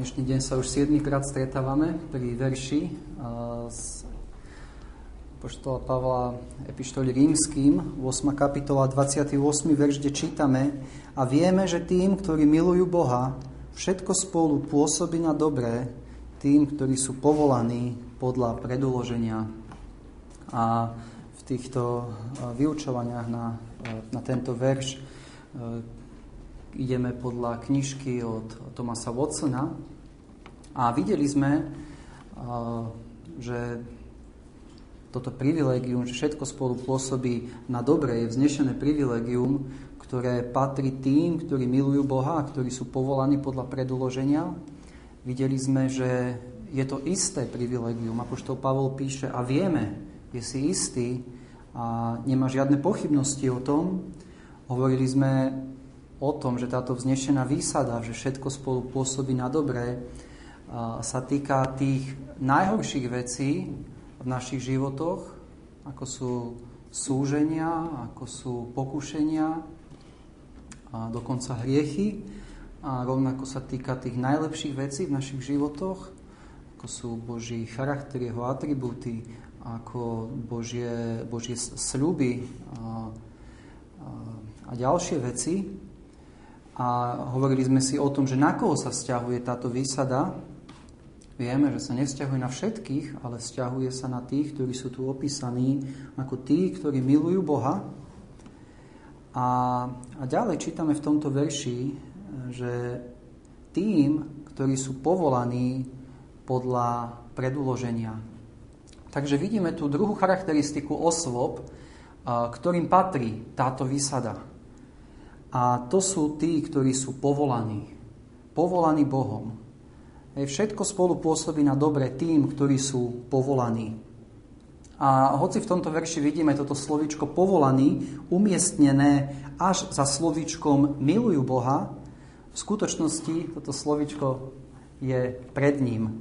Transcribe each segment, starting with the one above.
Dnešný deň sa už 7 krát stretávame pri verši z poštola Pavla epištoli rímským, 8. kapitola, 28. verš, kde čítame a vieme, že tým, ktorí milujú Boha, všetko spolu pôsobí na dobré, tým, ktorí sú povolaní podľa predoloženia. A v týchto vyučovaniach na, na tento verš ideme podľa knižky od Tomasa Watsona a videli sme, že toto privilegium, že všetko spolu pôsobí na dobre, je vznešené privilegium, ktoré patrí tým, ktorí milujú Boha ktorí sú povolaní podľa predoloženia. Videli sme, že je to isté privilegium. Apoštol Pavol píše, a vieme, je si istý a nemá žiadne pochybnosti o tom. Hovorili sme o tom, že táto vznešená výsada, že všetko spolu pôsobí na dobré, sa týka tých najhorších vecí v našich životoch, ako sú súženia, ako sú pokušenia, a dokonca hriechy. A rovnako sa týka tých najlepších vecí v našich životoch, ako sú Boží charakter, jeho atribúty, ako Božie, Božie sľuby a, a, a ďalšie veci. A hovorili sme si o tom, že na koho sa vzťahuje táto výsada. Vieme, že sa nevzťahuje na všetkých, ale vzťahuje sa na tých, ktorí sú tu opísaní ako tí, ktorí milujú Boha. A, a ďalej čítame v tomto verši, že tým, ktorí sú povolaní podľa predúloženia. Takže vidíme tú druhú charakteristiku osôb, ktorým patrí táto výsada. A to sú tí, ktorí sú povolaní. Povolaní Bohom. Všetko spolu pôsobí na dobre tým, ktorí sú povolaní. A hoci v tomto verši vidíme toto slovičko povolaný umiestnené až za slovičkom milujú Boha, v skutočnosti toto slovičko je pred ním.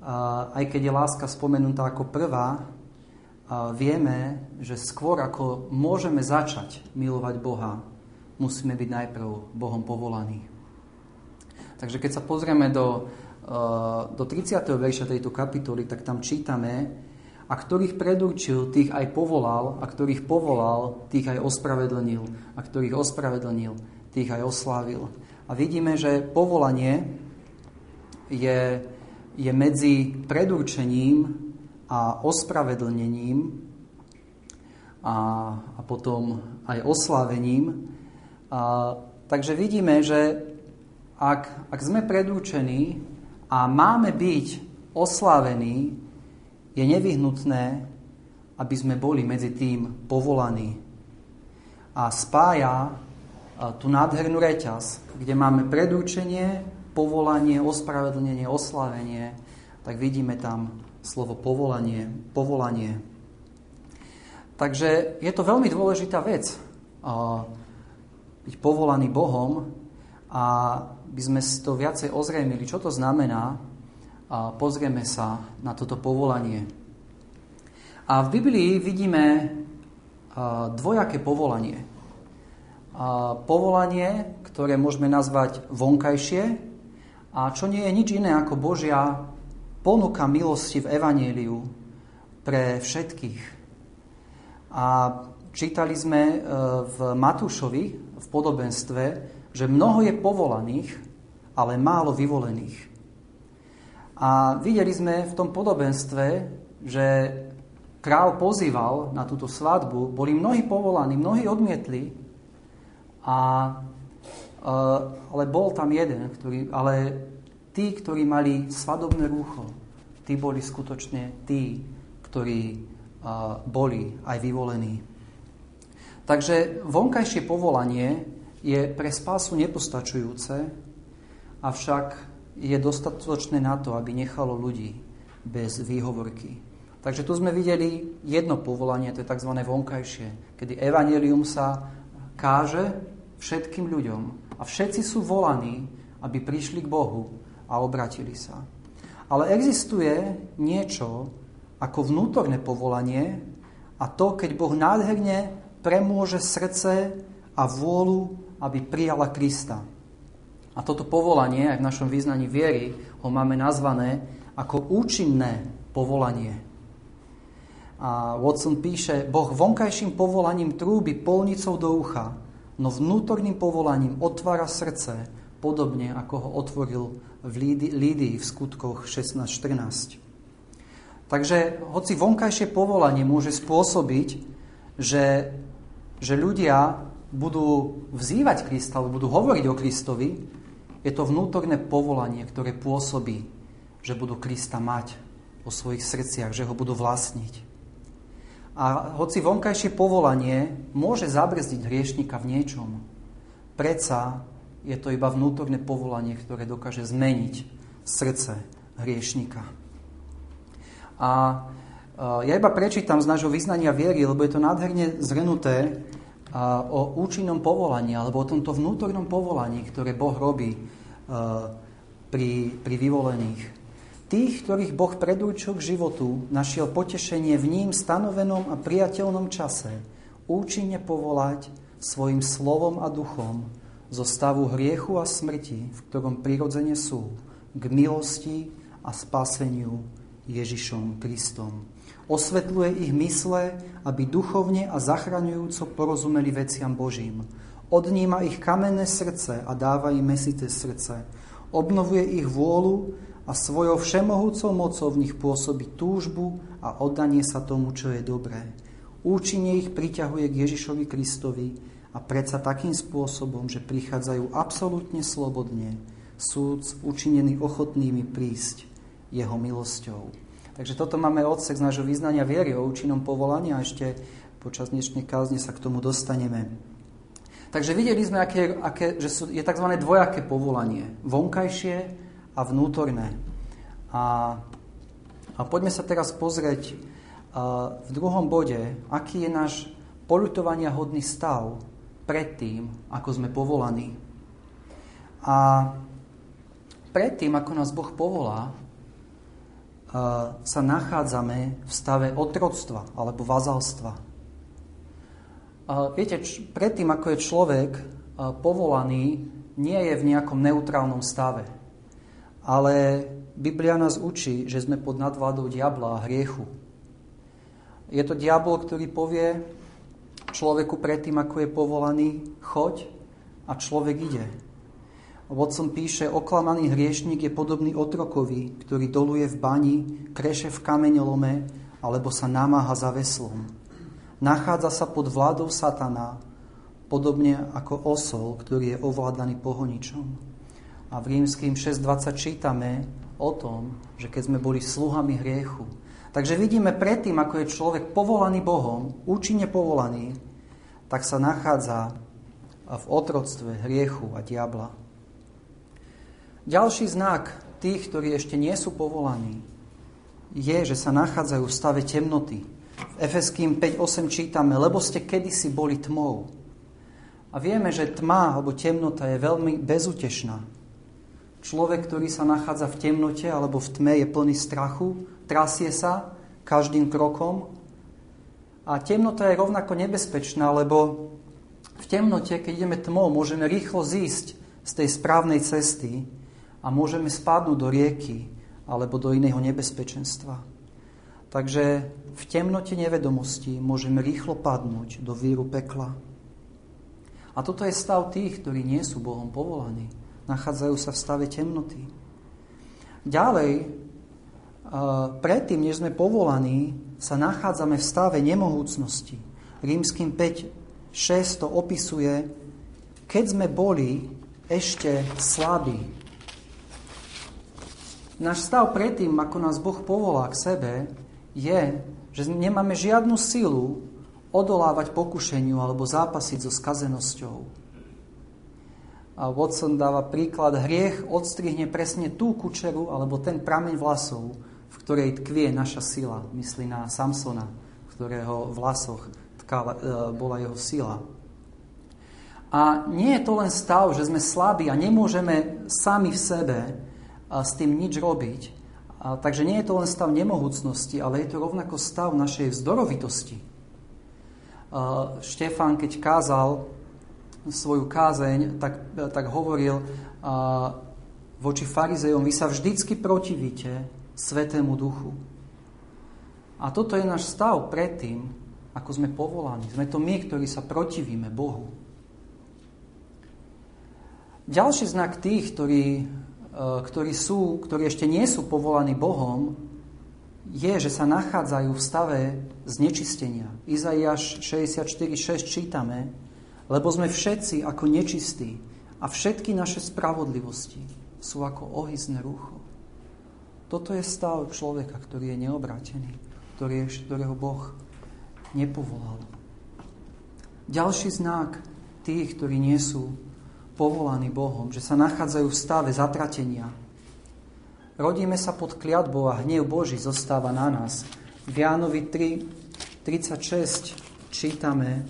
Aj keď je láska spomenutá ako prvá, vieme, že skôr ako môžeme začať milovať Boha, musíme byť najprv Bohom povolaní. Takže keď sa pozrieme do, eh, do 30. verša tejto kapitoly, tak tam čítame, a ktorých predurčil, tých aj povolal, a ktorých povolal, tých aj ospravedlnil, a ktorých ospravedlnil, tých aj oslávil. A vidíme, že povolanie je, je medzi predurčením a ospravedlnením a, a potom aj oslávením. A, takže vidíme, že ak, ak sme predúčení a máme byť oslávení, je nevyhnutné, aby sme boli medzi tým povolaní. A spája tú nádhernú reťaz, kde máme predúčenie, povolanie, ospravedlnenie, oslávenie, tak vidíme tam slovo povolanie, povolanie. Takže je to veľmi dôležitá vec byť povolaný Bohom a by sme si to viacej ozrejmili, čo to znamená a pozrieme sa na toto povolanie. A v Biblii vidíme dvojaké povolanie. Povolanie, ktoré môžeme nazvať vonkajšie, a čo nie je nič iné ako Božia ponuka milosti v Evangeliu pre všetkých. A čítali sme e, v Matúšovi, v podobenstve, že mnoho je povolaných, ale málo vyvolených. A videli sme v tom podobenstve, že král pozýval na túto svadbu, boli mnohí povolaní, mnohí odmietli, a, e, ale bol tam jeden, ktorý, ale tí, ktorí mali svadobné rúcho, tí boli skutočne tí, ktorí e, boli aj vyvolení. Takže vonkajšie povolanie je pre spásu nepostačujúce, avšak je dostatočné na to, aby nechalo ľudí bez výhovorky. Takže tu sme videli jedno povolanie, to je tzv. vonkajšie, kedy evanelium sa káže všetkým ľuďom a všetci sú volaní, aby prišli k Bohu a obratili sa. Ale existuje niečo ako vnútorné povolanie a to, keď Boh nádherne premôže srdce a vôľu, aby prijala Krista. A toto povolanie, aj v našom význaní viery, ho máme nazvané ako účinné povolanie. A Watson píše, Boh vonkajším povolaním trúby polnicou do ucha, no vnútorným povolaním otvára srdce, podobne ako ho otvoril v Lídii v skutkoch 16.14. Takže hoci vonkajšie povolanie môže spôsobiť, že, že ľudia budú vzývať Krista, alebo budú hovoriť o Kristovi, je to vnútorné povolanie, ktoré pôsobí, že budú Krista mať o svojich srdciach, že ho budú vlastniť. A hoci vonkajšie povolanie môže zabrzdiť hriešnika v niečom, predsa je to iba vnútorné povolanie, ktoré dokáže zmeniť srdce hriešnika. A ja iba prečítam z nášho vyznania viery, lebo je to nádherne zhrnuté o účinnom povolaní, alebo o tomto vnútornom povolaní, ktoré Boh robí pri, pri vyvolených. Tých, ktorých Boh predurčil k životu, našiel potešenie v ním stanovenom a priateľnom čase, účinne povolať svojim slovom a duchom zo stavu hriechu a smrti, v ktorom prirodzene sú, k milosti a spaseniu Ježišom Kristom. Osvetľuje ich mysle, aby duchovne a zachraňujúco porozumeli veciam Božím. Odníma ich kamenné srdce a dáva im mesité srdce. Obnovuje ich vôľu a svojou všemohúcou mocou v nich pôsobí túžbu a oddanie sa tomu, čo je dobré. Účinne ich priťahuje k Ježišovi Kristovi a predsa takým spôsobom, že prichádzajú absolútne slobodne, súd učinený ochotnými prísť jeho milosťou. Takže toto máme odsek z nášho význania viery o účinnom povolaní a ešte počas dnešnej kázne sa k tomu dostaneme. Takže videli sme, aké, aké, že sú, je tzv. dvojaké povolanie. Vonkajšie a vnútorné. A, a poďme sa teraz pozrieť a, v druhom bode, aký je náš polutovania hodný stav predtým, ako sme povolaní. A predtým, ako nás Boh povolá, sa nachádzame v stave otroctva alebo vazalstva. Viete, predtým, ako je človek povolaný, nie je v nejakom neutrálnom stave. Ale Biblia nás učí, že sme pod nadvládou diabla a hriechu. Je to diabol, ktorý povie človeku predtým, ako je povolaný, choď a človek ide. Vodcom píše, oklamaný hriešnik je podobný otrokovi, ktorý doluje v bani, kreše v kameňolome alebo sa namáha za veslom. Nachádza sa pod vládou satana, podobne ako osol, ktorý je ovládaný pohoničom. A v rímským 6.20 čítame o tom, že keď sme boli sluhami hriechu. Takže vidíme predtým, ako je človek povolaný Bohom, účinne povolaný, tak sa nachádza v otroctve hriechu a diabla. Ďalší znak tých, ktorí ešte nie sú povolaní, je, že sa nachádzajú v stave temnoty. V Efeským 5.8 čítame, lebo ste kedysi boli tmou. A vieme, že tma alebo temnota je veľmi bezutešná. Človek, ktorý sa nachádza v temnote alebo v tme, je plný strachu, trasie sa každým krokom. A temnota je rovnako nebezpečná, lebo v temnote, keď ideme tmou, môžeme rýchlo zísť z tej správnej cesty a môžeme spadnúť do rieky alebo do iného nebezpečenstva. Takže v temnote nevedomosti môžeme rýchlo padnúť do víru pekla. A toto je stav tých, ktorí nie sú Bohom povolaní. Nachádzajú sa v stave temnoty. Ďalej, predtým, než sme povolaní, sa nachádzame v stave nemohúcnosti. Rímským 5, 6 to opisuje, keď sme boli ešte slabí, Náš stav predtým, ako nás Boh povolá k sebe, je, že nemáme žiadnu silu odolávať pokušeniu alebo zápasiť so skazenosťou. A Watson dáva príklad, hriech odstrihne presne tú kučeru alebo ten prameň vlasov, v ktorej tkvie naša sila. Myslí na Samsona, v ktorého vlasoch tkala, e, bola jeho sila. A nie je to len stav, že sme slabí a nemôžeme sami v sebe s tým nič robiť. A, takže nie je to len stav nemohúcnosti, ale je to rovnako stav našej vzdorovitosti. A, Štefán, keď kázal svoju kázeň, tak, tak hovoril, voči farizejom, vy sa vždycky protivíte Svetému Duchu. A toto je náš stav predtým, ako sme povolaní. Sme to my, ktorí sa protivíme Bohu. Ďalší znak tých, ktorí, ktorí, sú, ktorí ešte nie sú povolaní Bohom, je, že sa nachádzajú v stave znečistenia. Izaiáš 64.6 čítame, lebo sme všetci ako nečistí a všetky naše spravodlivosti sú ako ohysné rucho. Toto je stav človeka, ktorý je neobrátený, ktorý je, ktorého Boh nepovolal. Ďalší znak tých, ktorí nie sú povolaní Bohom, že sa nachádzajú v stave zatratenia. Rodíme sa pod kliatbou a hnev Boží zostáva na nás. V Jánovi 3, 36 čítame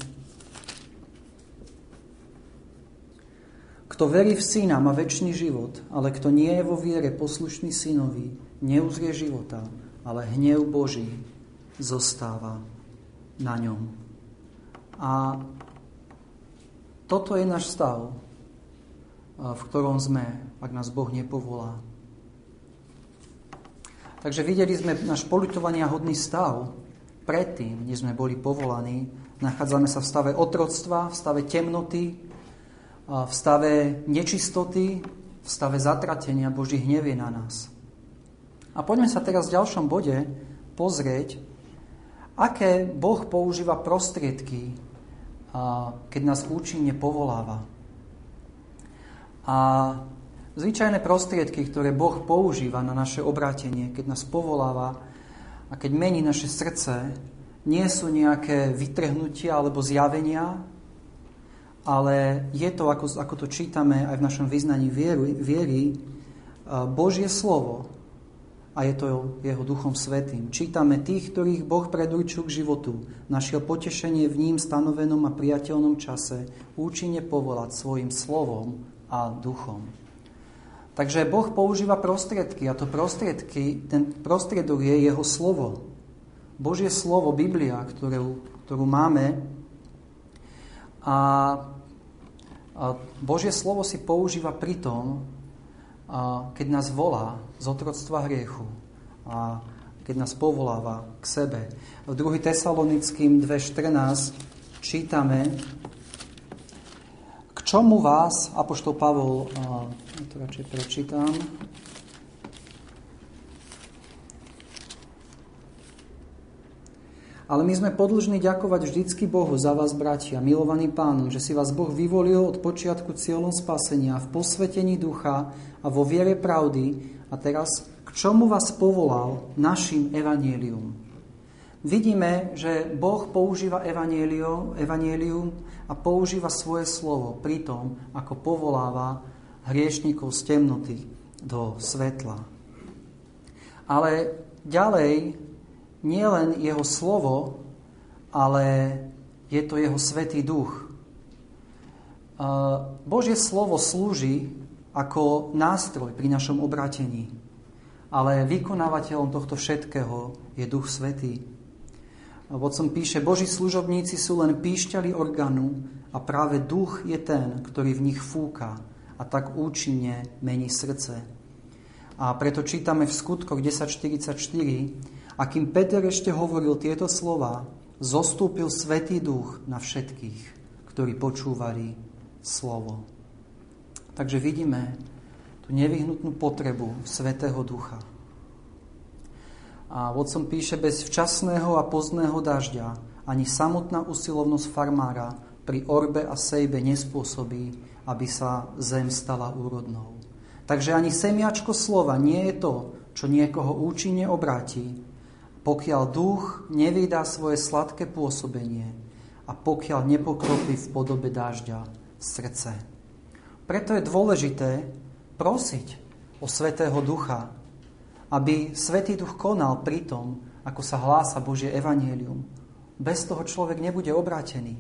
Kto verí v syna, má väčší život, ale kto nie je vo viere poslušný synovi, neuzrie života, ale hnev Boží zostáva na ňom. A toto je náš stav, v ktorom sme, ak nás Boh nepovolá. Takže videli sme náš politovania hodný stav predtým, než sme boli povolaní. Nachádzame sa v stave otroctva, v stave temnoty, v stave nečistoty, v stave zatratenia Boží hnevie na nás. A poďme sa teraz v ďalšom bode pozrieť, aké Boh používa prostriedky, keď nás účinne povoláva. A zvyčajné prostriedky, ktoré Boh používa na naše obrátenie, keď nás povoláva a keď mení naše srdce, nie sú nejaké vytrhnutia alebo zjavenia, ale je to, ako, ako to čítame aj v našom vyznaní viery, viery, Božie slovo, a je to jeho duchom svetým. Čítame tých, ktorých Boh predurčil k životu, našiel potešenie v ním stanovenom a priateľnom čase, účinne povolať svojim slovom a duchom. Takže Boh používa prostriedky a to prostriedky, ten prostriedok je jeho slovo. Božie slovo, Biblia, ktorú, ktorú máme. A, a Božie slovo si používa pri tom, keď nás volá z otroctva hriechu a keď nás povoláva k sebe. V 2. Tesalonickým 2.14 čítame, čomu vás, Apoštol Pavol, to radšej prečítam, Ale my sme podlžní ďakovať vždycky Bohu za vás, bratia, milovaní pánom, že si vás Boh vyvolil od počiatku cieľom spasenia v posvetení ducha a vo viere pravdy a teraz k čomu vás povolal našim evanielium. Vidíme, že Boh používa evanielium a používa svoje slovo pri tom, ako povoláva hriešnikov z temnoty do svetla. Ale ďalej nie len jeho slovo, ale je to jeho svetý duch. Božie slovo slúži ako nástroj pri našom obratení, ale vykonávateľom tohto všetkého je Duch Svetý. Vodcom píše, Boží služobníci sú len píšťali orgánu a práve duch je ten, ktorý v nich fúka a tak účinne mení srdce. A preto čítame v skutkoch 10.44, a kým Peter ešte hovoril tieto slova, zostúpil Svetý duch na všetkých, ktorí počúvali slovo. Takže vidíme tú nevyhnutnú potrebu Svetého ducha. A vodcom píše, bez včasného a pozného dažďa ani samotná usilovnosť farmára pri orbe a sejbe nespôsobí, aby sa zem stala úrodnou. Takže ani semiačko slova nie je to, čo niekoho účinne obráti, pokiaľ duch nevydá svoje sladké pôsobenie a pokiaľ nepokropí v podobe dážďa srdce. Preto je dôležité prosiť o Svetého Ducha, aby Svetý Duch konal pri tom, ako sa hlása Božie evanielium. Bez toho človek nebude obrátený.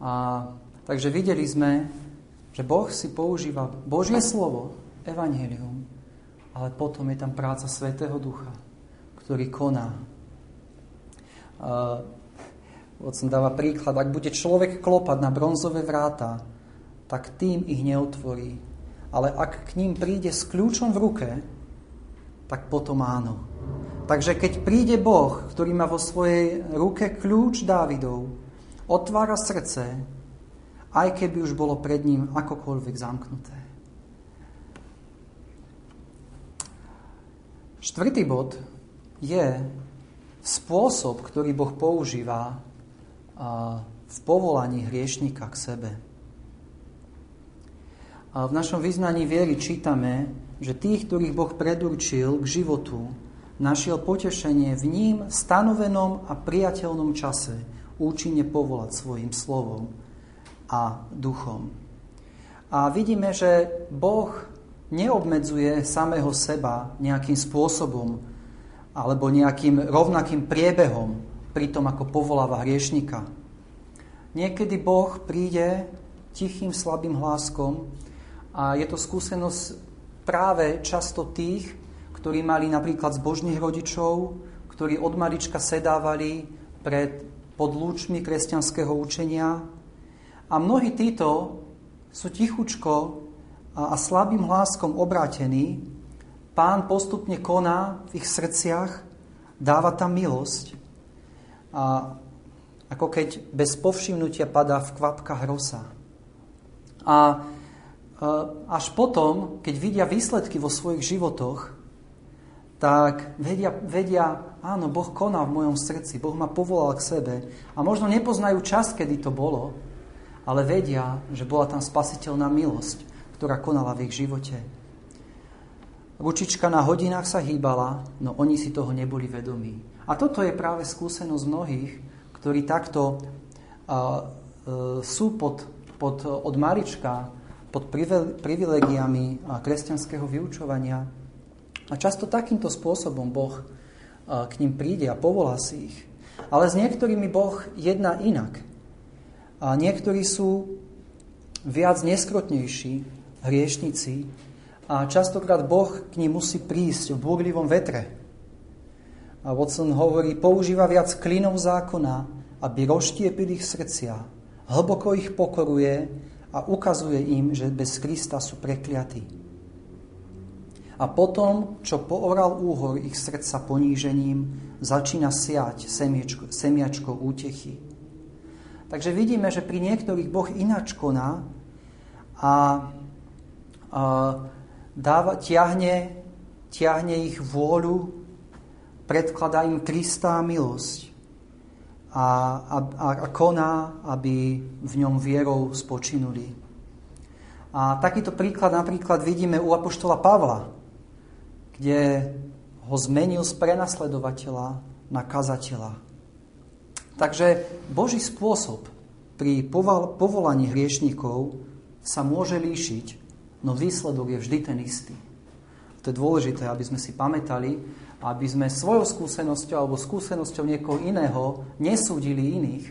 A, takže videli sme, že Boh si používa Božie slovo, evanielium, ale potom je tam práca Svetého Ducha, ktorý koná. Uh, som dáva príklad, ak bude človek klopať na bronzové vráta tak tým ich neotvorí. Ale ak k ním príde s kľúčom v ruke, tak potom áno. Takže keď príde Boh, ktorý má vo svojej ruke kľúč Dávidov, otvára srdce, aj keby už bolo pred ním akokoľvek zamknuté. Štvrtý bod je spôsob, ktorý Boh používa v povolaní hriešnika k sebe. A v našom vyznaní viery čítame, že tých, ktorých Boh predurčil k životu, našiel potešenie v ním stanovenom a priateľnom čase účinne povolať svojim slovom a duchom. A vidíme, že Boh neobmedzuje samého seba nejakým spôsobom alebo nejakým rovnakým priebehom pri tom, ako povoláva hriešnika. Niekedy Boh príde tichým, slabým hláskom a je to skúsenosť práve často tých, ktorí mali napríklad zbožných rodičov, ktorí od malička sedávali pred, pod lúčmi kresťanského učenia. A mnohí títo sú tichučko a, slabým hláskom obrátení. Pán postupne koná v ich srdciach, dáva tam milosť. A ako keď bez povšimnutia padá v kvapkách rosa. A až potom, keď vidia výsledky vo svojich životoch, tak vedia, vedia, áno, Boh koná v mojom srdci, Boh ma povolal k sebe. A možno nepoznajú čas, kedy to bolo, ale vedia, že bola tam spasiteľná milosť, ktorá konala v ich živote. Ručička na hodinách sa hýbala, no oni si toho neboli vedomí. A toto je práve skúsenosť mnohých, ktorí takto uh, uh, sú pod, pod, od malička pod privilegiami kresťanského vyučovania, a často takýmto spôsobom Boh k ním príde a povolá si ich. Ale s niektorými Boh jedná inak. A niektorí sú viac neskrotnejší, hriešnici, a častokrát Boh k ním musí prísť v búrlivom vetre. A Watson hovorí, používa viac klinov zákona, aby rozštiepil ich srdcia, hlboko ich pokoruje a ukazuje im, že bez Krista sú prekliatí a potom, čo pooral úhor ich srdca ponížením, začína siať semiečko, semiačko útechy. Takže vidíme, že pri niektorých Boh ináč koná a, a dáva, tiahne, tiahne ich vôľu, predkladá im Kristá milosť a, a, a koná, aby v ňom vierou spočinuli. A takýto príklad napríklad vidíme u apoštola Pavla, kde ho zmenil z prenasledovateľa na kazateľa. Takže Boží spôsob pri povolaní hriešnikov sa môže líšiť, no výsledok je vždy ten istý. To je dôležité, aby sme si pamätali, aby sme svojou skúsenosťou alebo skúsenosťou niekoho iného nesúdili iných,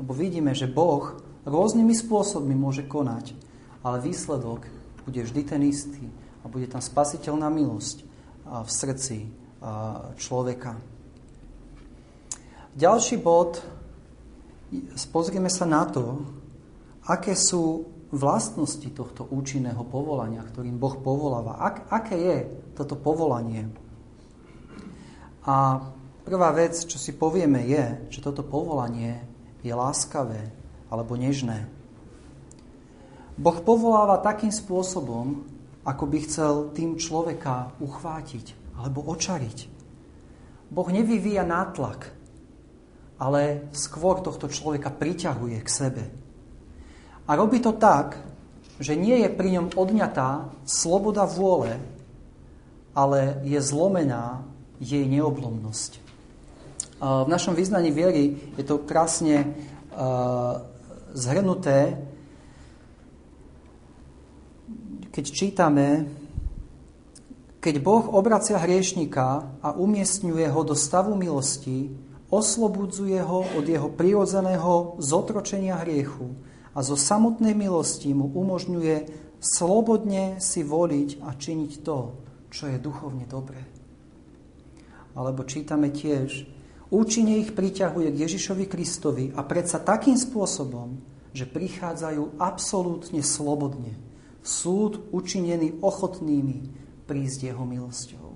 lebo vidíme, že Boh rôznymi spôsobmi môže konať, ale výsledok bude vždy ten istý a bude tam spasiteľná milosť v srdci človeka. Ďalší bod, pozrieme sa na to, aké sú vlastnosti tohto účinného povolania, ktorým Boh povoláva. Ak, aké je toto povolanie? A prvá vec, čo si povieme, je, že toto povolanie je láskavé alebo nežné. Boh povoláva takým spôsobom, ako by chcel tým človeka uchvátiť alebo očariť. Boh nevyvíja nátlak, ale skôr tohto človeka priťahuje k sebe. A robí to tak, že nie je pri ňom odňatá sloboda vôle, ale je zlomená jej neoblomnosť. V našom vyznaní viery je to krásne zhrnuté keď čítame, keď Boh obracia hriešnika a umiestňuje ho do stavu milosti, oslobudzuje ho od jeho prirodzeného zotročenia hriechu a zo samotnej milosti mu umožňuje slobodne si voliť a činiť to, čo je duchovne dobré. Alebo čítame tiež, účinne ich priťahuje k Ježišovi Kristovi a predsa takým spôsobom, že prichádzajú absolútne slobodne. Súd učinený ochotnými prísť jeho milosťou.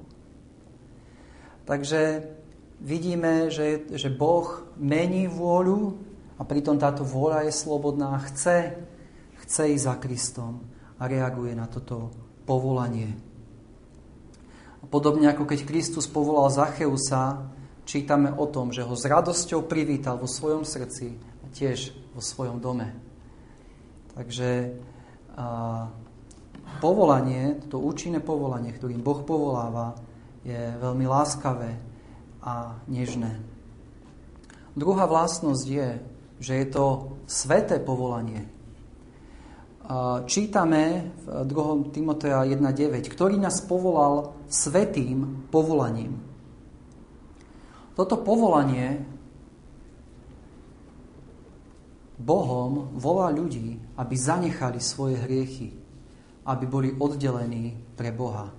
Takže vidíme, že, že Boh mení vôľu a pritom táto vôľa je slobodná chce, chce ísť za Kristom a reaguje na toto povolanie. A podobne ako keď Kristus povolal Zacheusa, čítame o tom, že ho s radosťou privítal vo svojom srdci a tiež vo svojom dome. Takže a, povolanie, to účinné povolanie, ktorým Boh povoláva, je veľmi láskavé a nežné. Druhá vlastnosť je, že je to sveté povolanie. Čítame v 2. Timotea 1.9, ktorý nás povolal svetým povolaním. Toto povolanie Bohom volá ľudí, aby zanechali svoje hriechy, aby boli oddelení pre Boha.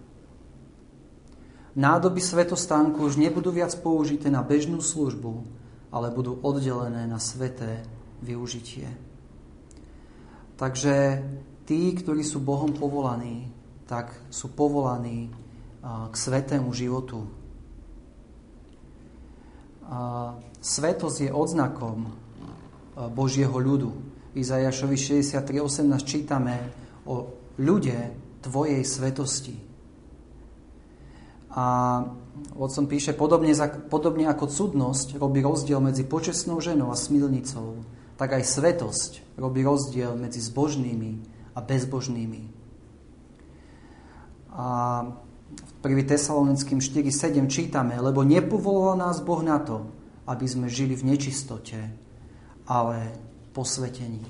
Nádoby svetostánku už nebudú viac použité na bežnú službu, ale budú oddelené na sveté využitie. Takže tí, ktorí sú Bohom povolaní, tak sú povolaní k svetému životu. Svetosť je odznakom Božieho ľudu. Izajašovi 63.18 čítame o ľude Tvojej svetosti. A Otcom píše, podobne, podobne ako cudnosť robí rozdiel medzi počesnou ženou a smilnicou, tak aj svetosť robí rozdiel medzi zbožnými a bezbožnými. A v 1. Tesalonickým 4.7 čítame, lebo nepovolal nás Boh na to, aby sme žili v nečistote, ale posvetení.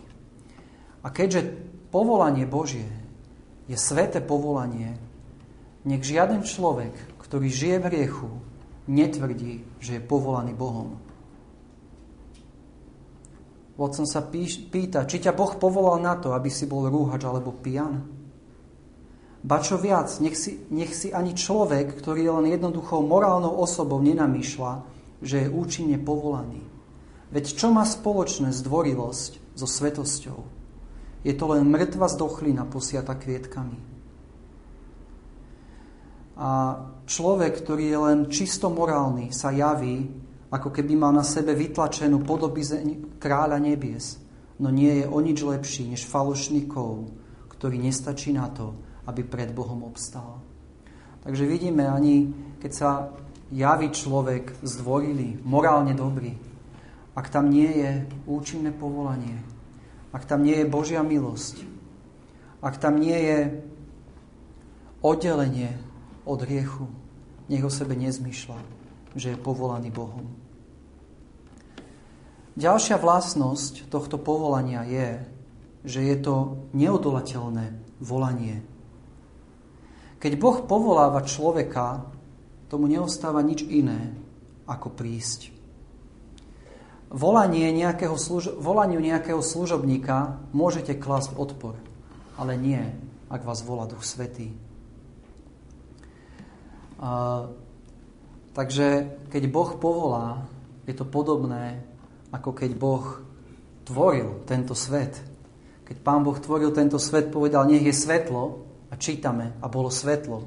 A keďže povolanie Božie je sveté povolanie, nech žiaden človek, ktorý žije v riechu, netvrdí, že je povolaný Bohom. Vodcom sa píš, pýta, či ťa Boh povolal na to, aby si bol rúhač alebo pijan? Ba čo viac, nech si, nech si ani človek, ktorý je len jednoduchou morálnou osobou, nenamýšľa, že je účinne povolaný. Veď čo má spoločné zdvorilosť so svetosťou? Je to len mŕtva zdochlina posiata kvietkami. A človek, ktorý je len čisto morálny, sa javí, ako keby mal na sebe vytlačenú podobizeň kráľa nebies, no nie je o nič lepší než falošný kov, ktorý nestačí na to, aby pred Bohom obstal. Takže vidíme, ani keď sa javí človek zdvorilý, morálne dobrý, ak tam nie je účinné povolanie, ak tam nie je Božia milosť, ak tam nie je oddelenie od riechu, nech o sebe nezmýšľa, že je povolaný Bohom. Ďalšia vlastnosť tohto povolania je, že je to neodolateľné volanie. Keď Boh povoláva človeka, tomu neostáva nič iné, ako prísť volanie nejakého služ- volaniu nejakého služobníka môžete klásť odpor, ale nie, ak vás volá Duch Svetý. Takže keď Boh povolá, je to podobné, ako keď Boh tvoril tento svet. Keď Pán Boh tvoril tento svet, povedal, nech je svetlo, a čítame, a bolo svetlo.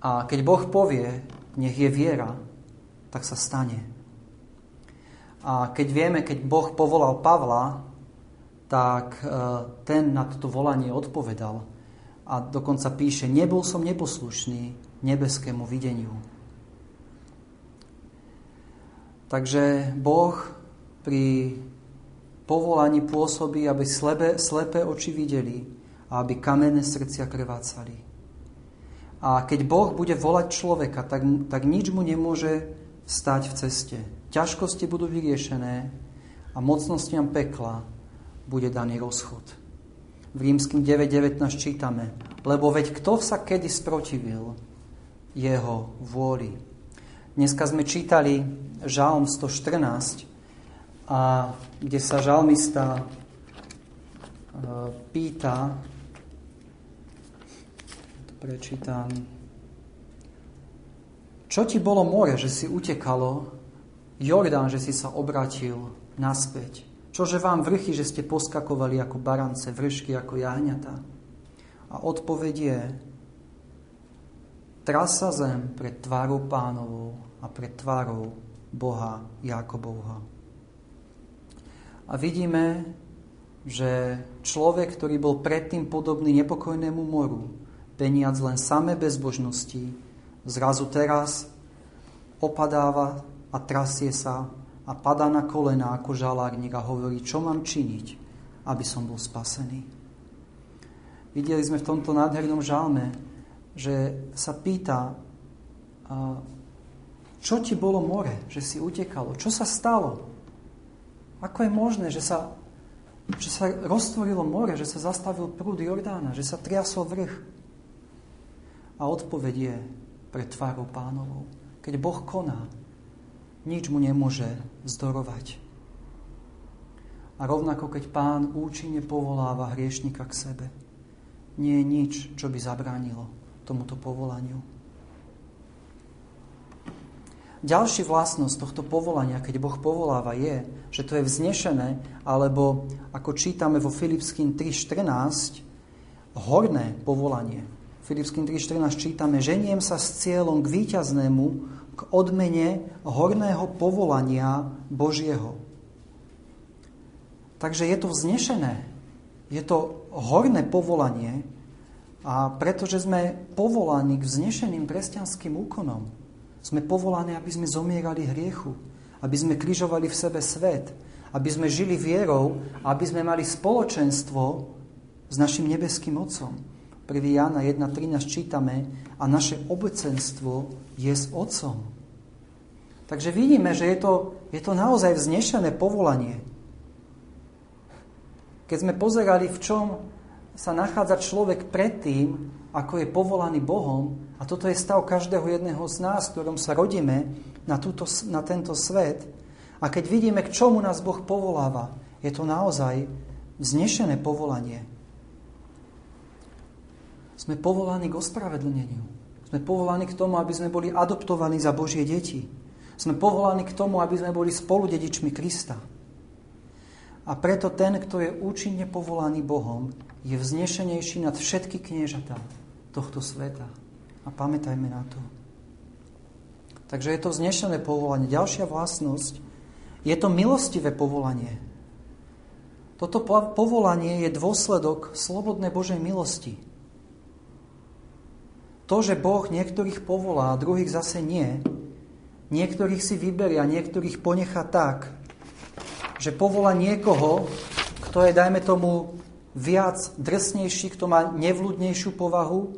A keď Boh povie, nech je viera, tak sa stane. A keď vieme, keď Boh povolal Pavla, tak e, ten na toto volanie odpovedal. A dokonca píše, nebol som neposlušný nebeskému videniu. Takže Boh pri povolaní pôsobí, aby slebe, slepé oči videli a aby kamenné srdcia krvácali. A keď Boh bude volať človeka, tak, tak nič mu nemôže stať v ceste ťažkosti budú vyriešené a mocnostiam pekla bude daný rozchod. V rímským 9.19 čítame, lebo veď kto sa kedy sprotivil jeho vôli. Dneska sme čítali Žalm 114, a kde sa žalmista e, pýta, to prečítam, čo ti bolo more, že si utekalo Jordán, že si sa obratil naspäť. Čo Čože vám vrchy, že ste poskakovali ako barance, vršky ako jahňata? A odpovedie trasa zem pred tvárou pánovou a pred tvárou Boha Jakobovha. A vidíme, že človek, ktorý bol predtým podobný nepokojnému moru, peniac len samé bezbožnosti, zrazu teraz opadáva a trasie sa a padá na kolena ako žalárnik a hovorí, čo mám činiť, aby som bol spasený. Videli sme v tomto nádhernom žalme, že sa pýta, čo ti bolo more, že si utekalo, čo sa stalo, ako je možné, že sa, že sa roztvorilo more, že sa zastavil prúd Jordána, že sa triasol vrch. A odpovedie pre tvárou pánovou. Keď Boh koná, nič mu nemôže zdorovať. A rovnako keď pán účinne povoláva hriešnika k sebe, nie je nič, čo by zabránilo tomuto povolaniu. Ďalší vlastnosť tohto povolania, keď Boh povoláva, je, že to je vznešené, alebo ako čítame vo Filipským 3.14, horné povolanie. V Filipským 3.14 čítame, ženiem sa s cieľom k víťaznému, k odmene horného povolania Božieho. Takže je to vznešené, je to horné povolanie a pretože sme povolaní k vznešeným kresťanským úkonom, sme povolaní, aby sme zomierali hriechu, aby sme križovali v sebe svet, aby sme žili vierou, aby sme mali spoločenstvo s našim nebeským Otcom. 1. Jana 1.13 čítame a naše obecenstvo je s Otcom. Takže vidíme, že je to, je to naozaj vznešené povolanie. Keď sme pozerali, v čom sa nachádza človek predtým, ako je povolaný Bohom, a toto je stav každého jedného z nás, ktorom sa rodíme na, túto, na tento svet, a keď vidíme, k čomu nás Boh povoláva, je to naozaj vznešené povolanie. Sme povolaní k ospravedlneniu. Sme povolaní k tomu, aby sme boli adoptovaní za Božie deti. Sme povolaní k tomu, aby sme boli spoludedičmi Krista. A preto ten, kto je účinne povolaný Bohom, je vznešenejší nad všetky kniežatá tohto sveta. A pamätajme na to. Takže je to vznešené povolanie. Ďalšia vlastnosť, je to milostivé povolanie. Toto povolanie je dôsledok slobodnej Božej milosti. To, že Boh niektorých povolá a druhých zase nie, Niektorých si vyberia, niektorých ponecha tak, že povolá niekoho, kto je, dajme tomu, viac drsnejší, kto má nevľudnejšiu povahu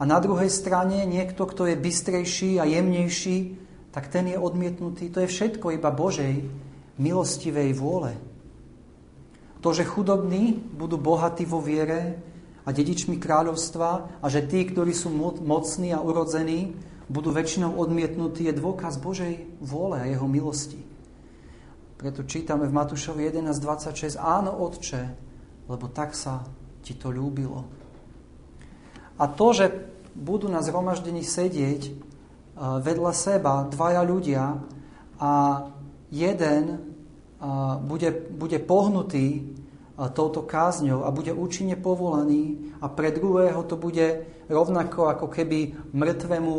a na druhej strane niekto, kto je bystrejší a jemnejší, tak ten je odmietnutý. To je všetko iba Božej milostivej vôle. To, že chudobní budú bohatí vo viere a dedičmi kráľovstva a že tí, ktorí sú mocní a urodzení, budú väčšinou odmietnutí, je dôkaz Božej vôle a jeho milosti. Preto čítame v Matúšovi 11.26 Áno, Otče, lebo tak sa ti to ľúbilo. A to, že budú na zhromaždení sedieť e, vedľa seba dvaja ľudia a jeden e, bude, bude pohnutý e, touto kázňou a bude účinne povolaný a pre druhého to bude rovnako ako keby mŕtvemu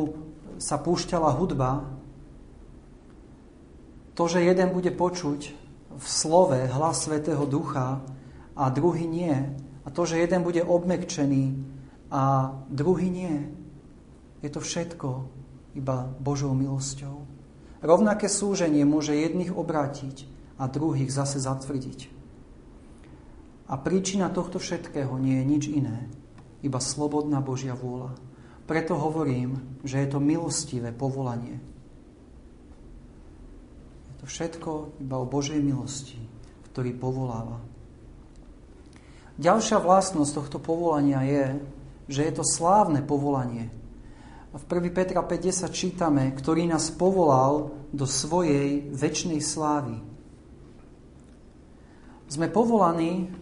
sa púšťala hudba, to, že jeden bude počuť v slove hlas Svetého Ducha a druhý nie, a to, že jeden bude obmekčený a druhý nie, je to všetko iba Božou milosťou. Rovnaké súženie môže jedných obrátiť a druhých zase zatvrdiť. A príčina tohto všetkého nie je nič iné, iba slobodná Božia vôľa. Preto hovorím, že je to milostivé povolanie. Všetko iba o Božej milosti, ktorý povoláva. Ďalšia vlastnosť tohto povolania je, že je to slávne povolanie. V 1. Petra 50 čítame, ktorý nás povolal do svojej väčšnej slávy. Sme povolaní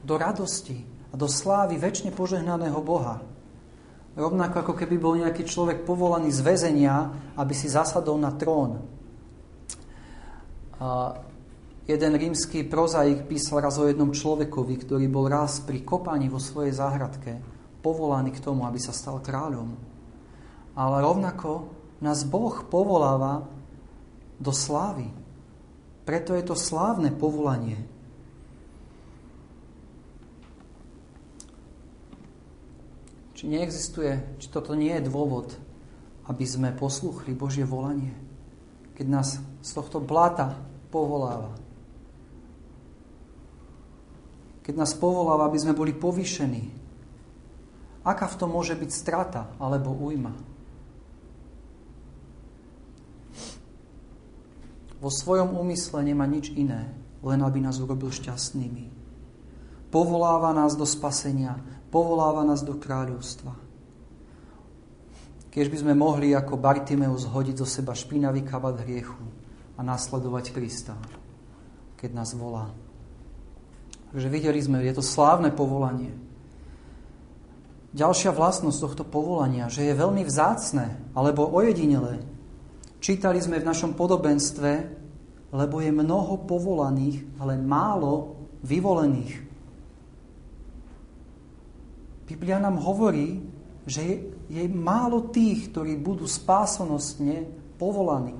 do radosti a do slávy väčšine požehnaného Boha. Rovnako ako keby bol nejaký človek povolaný z väzenia, aby si zasadol na trón. A Jeden rímsky prozaik písal raz o jednom človekovi, ktorý bol raz pri kopaní vo svojej záhradke povolaný k tomu, aby sa stal kráľom. Ale rovnako nás Boh povoláva do slávy. Preto je to slávne povolanie. Či neexistuje, či toto nie je dôvod, aby sme posluchli Božie volanie, keď nás z tohto bláta povoláva. Keď nás povoláva, aby sme boli povýšení. Aká v tom môže byť strata alebo újma? Vo svojom úmysle nemá nič iné, len aby nás urobil šťastnými. Povoláva nás do spasenia, povoláva nás do kráľovstva. Keď by sme mohli ako Bartimeus hodiť zo seba špinavý kabát hriechu a nasledovať Krista, keď nás volá. Takže videli sme, je to slávne povolanie. Ďalšia vlastnosť tohto povolania, že je veľmi vzácne alebo ojedinelé. Čítali sme v našom podobenstve, lebo je mnoho povolaných, ale málo vyvolených. Biblia nám hovorí, že je, je málo tých, ktorí budú spásonosne povolaní.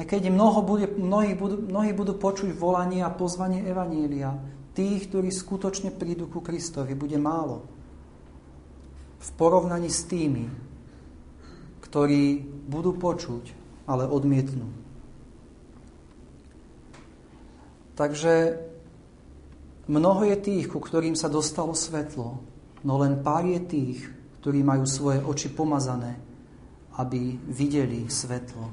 Aj keď mnoho bude, mnohí, budú, mnohí budú počuť volanie a pozvanie Evanília, tých, ktorí skutočne prídu ku Kristovi, bude málo. V porovnaní s tými, ktorí budú počuť, ale odmietnú. Takže mnoho je tých, ku ktorým sa dostalo svetlo, no len pár je tých, ktorí majú svoje oči pomazané, aby videli svetlo.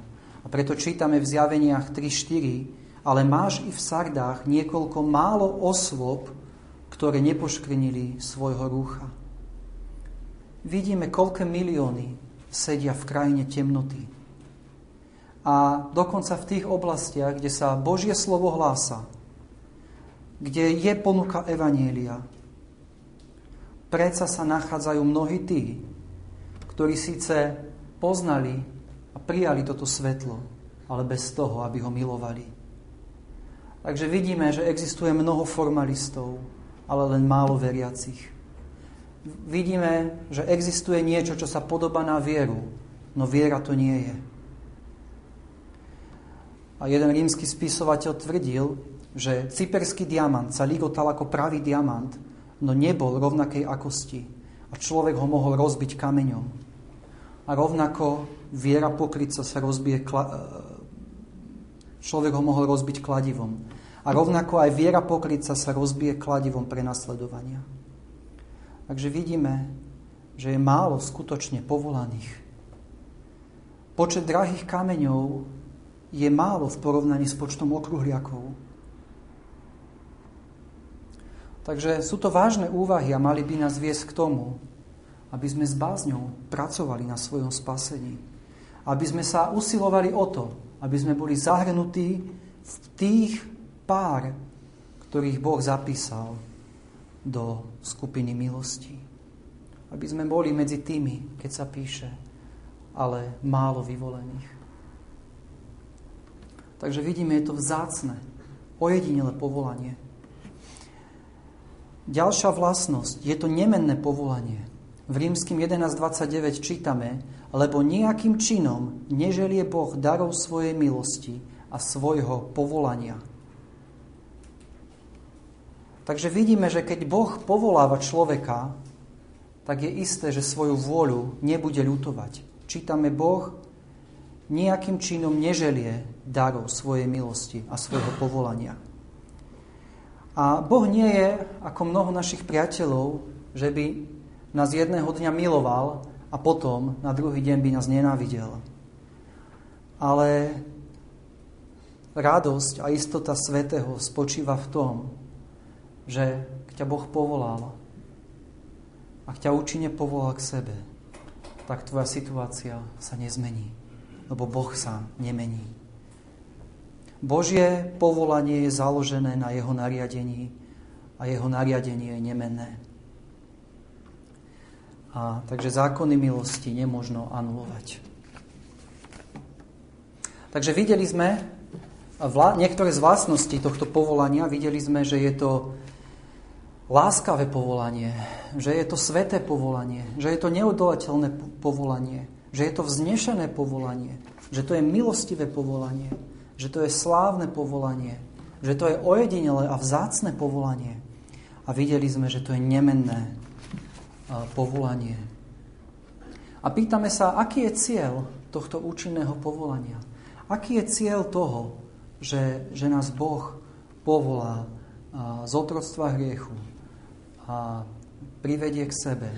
A preto čítame v zjaveniach 3.4, ale máš i v Sardách niekoľko málo osôb, ktoré nepoškrnili svojho rúcha. Vidíme, koľké milióny sedia v krajine temnoty. A dokonca v tých oblastiach, kde sa Božie slovo hlása, kde je ponuka Evanielia, predsa sa nachádzajú mnohí tí, ktorí síce poznali a prijali toto svetlo, ale bez toho, aby ho milovali. Takže vidíme, že existuje mnoho formalistov, ale len málo veriacich. Vidíme, že existuje niečo, čo sa podobá na vieru, no viera to nie je. A jeden rímsky spisovateľ tvrdil, že cyperský diamant sa ligotal ako pravý diamant, no nebol rovnakej akosti a človek ho mohol rozbiť kameňom. A rovnako viera pokryca sa rozbije, e, človek ho mohol rozbiť kladivom. A rovnako aj viera pokryca sa rozbije kladivom pre nasledovania. Takže vidíme, že je málo skutočne povolaných. Počet drahých kameňov je málo v porovnaní s počtom okruhliakov. Takže sú to vážne úvahy a mali by nás viesť k tomu, aby sme s bázňou pracovali na svojom spasení. Aby sme sa usilovali o to, aby sme boli zahrnutí v tých pár, ktorých Boh zapísal do skupiny milostí. Aby sme boli medzi tými, keď sa píše, ale málo vyvolených. Takže vidíme, je to vzácne, ojedinele povolanie. Ďalšia vlastnosť, je to nemenné povolanie. V rímským 11.29 čítame, lebo nejakým činom neželie Boh darov svojej milosti a svojho povolania. Takže vidíme, že keď Boh povoláva človeka, tak je isté, že svoju vôľu nebude ľutovať. Čítame Boh nejakým činom neželie darov svojej milosti a svojho povolania. A Boh nie je ako mnoho našich priateľov, že by nás jedného dňa miloval a potom na druhý deň by nás nenávidel. Ale radosť a istota svetého spočíva v tom, že ťa Boh povolal, ak ťa účinne povolal k sebe, tak tvoja situácia sa nezmení, lebo Boh sa nemení. Božie povolanie je založené na jeho nariadení a jeho nariadenie je nemenné. A, takže zákony milosti nemôžno anulovať. Takže videli sme, vla, niektoré z vlastností tohto povolania, videli sme, že je to láskavé povolanie, že je to sveté povolanie, že je to neodolateľné povolanie, že je to vznešené povolanie, že to je milostivé povolanie, že to je slávne povolanie, že to je ojedinelé a vzácne povolanie. A videli sme, že to je nemenné povolanie. A pýtame sa, aký je cieľ tohto účinného povolania? Aký je cieľ toho, že, že nás Boh povolá z otroctva hriechu a privedie k sebe.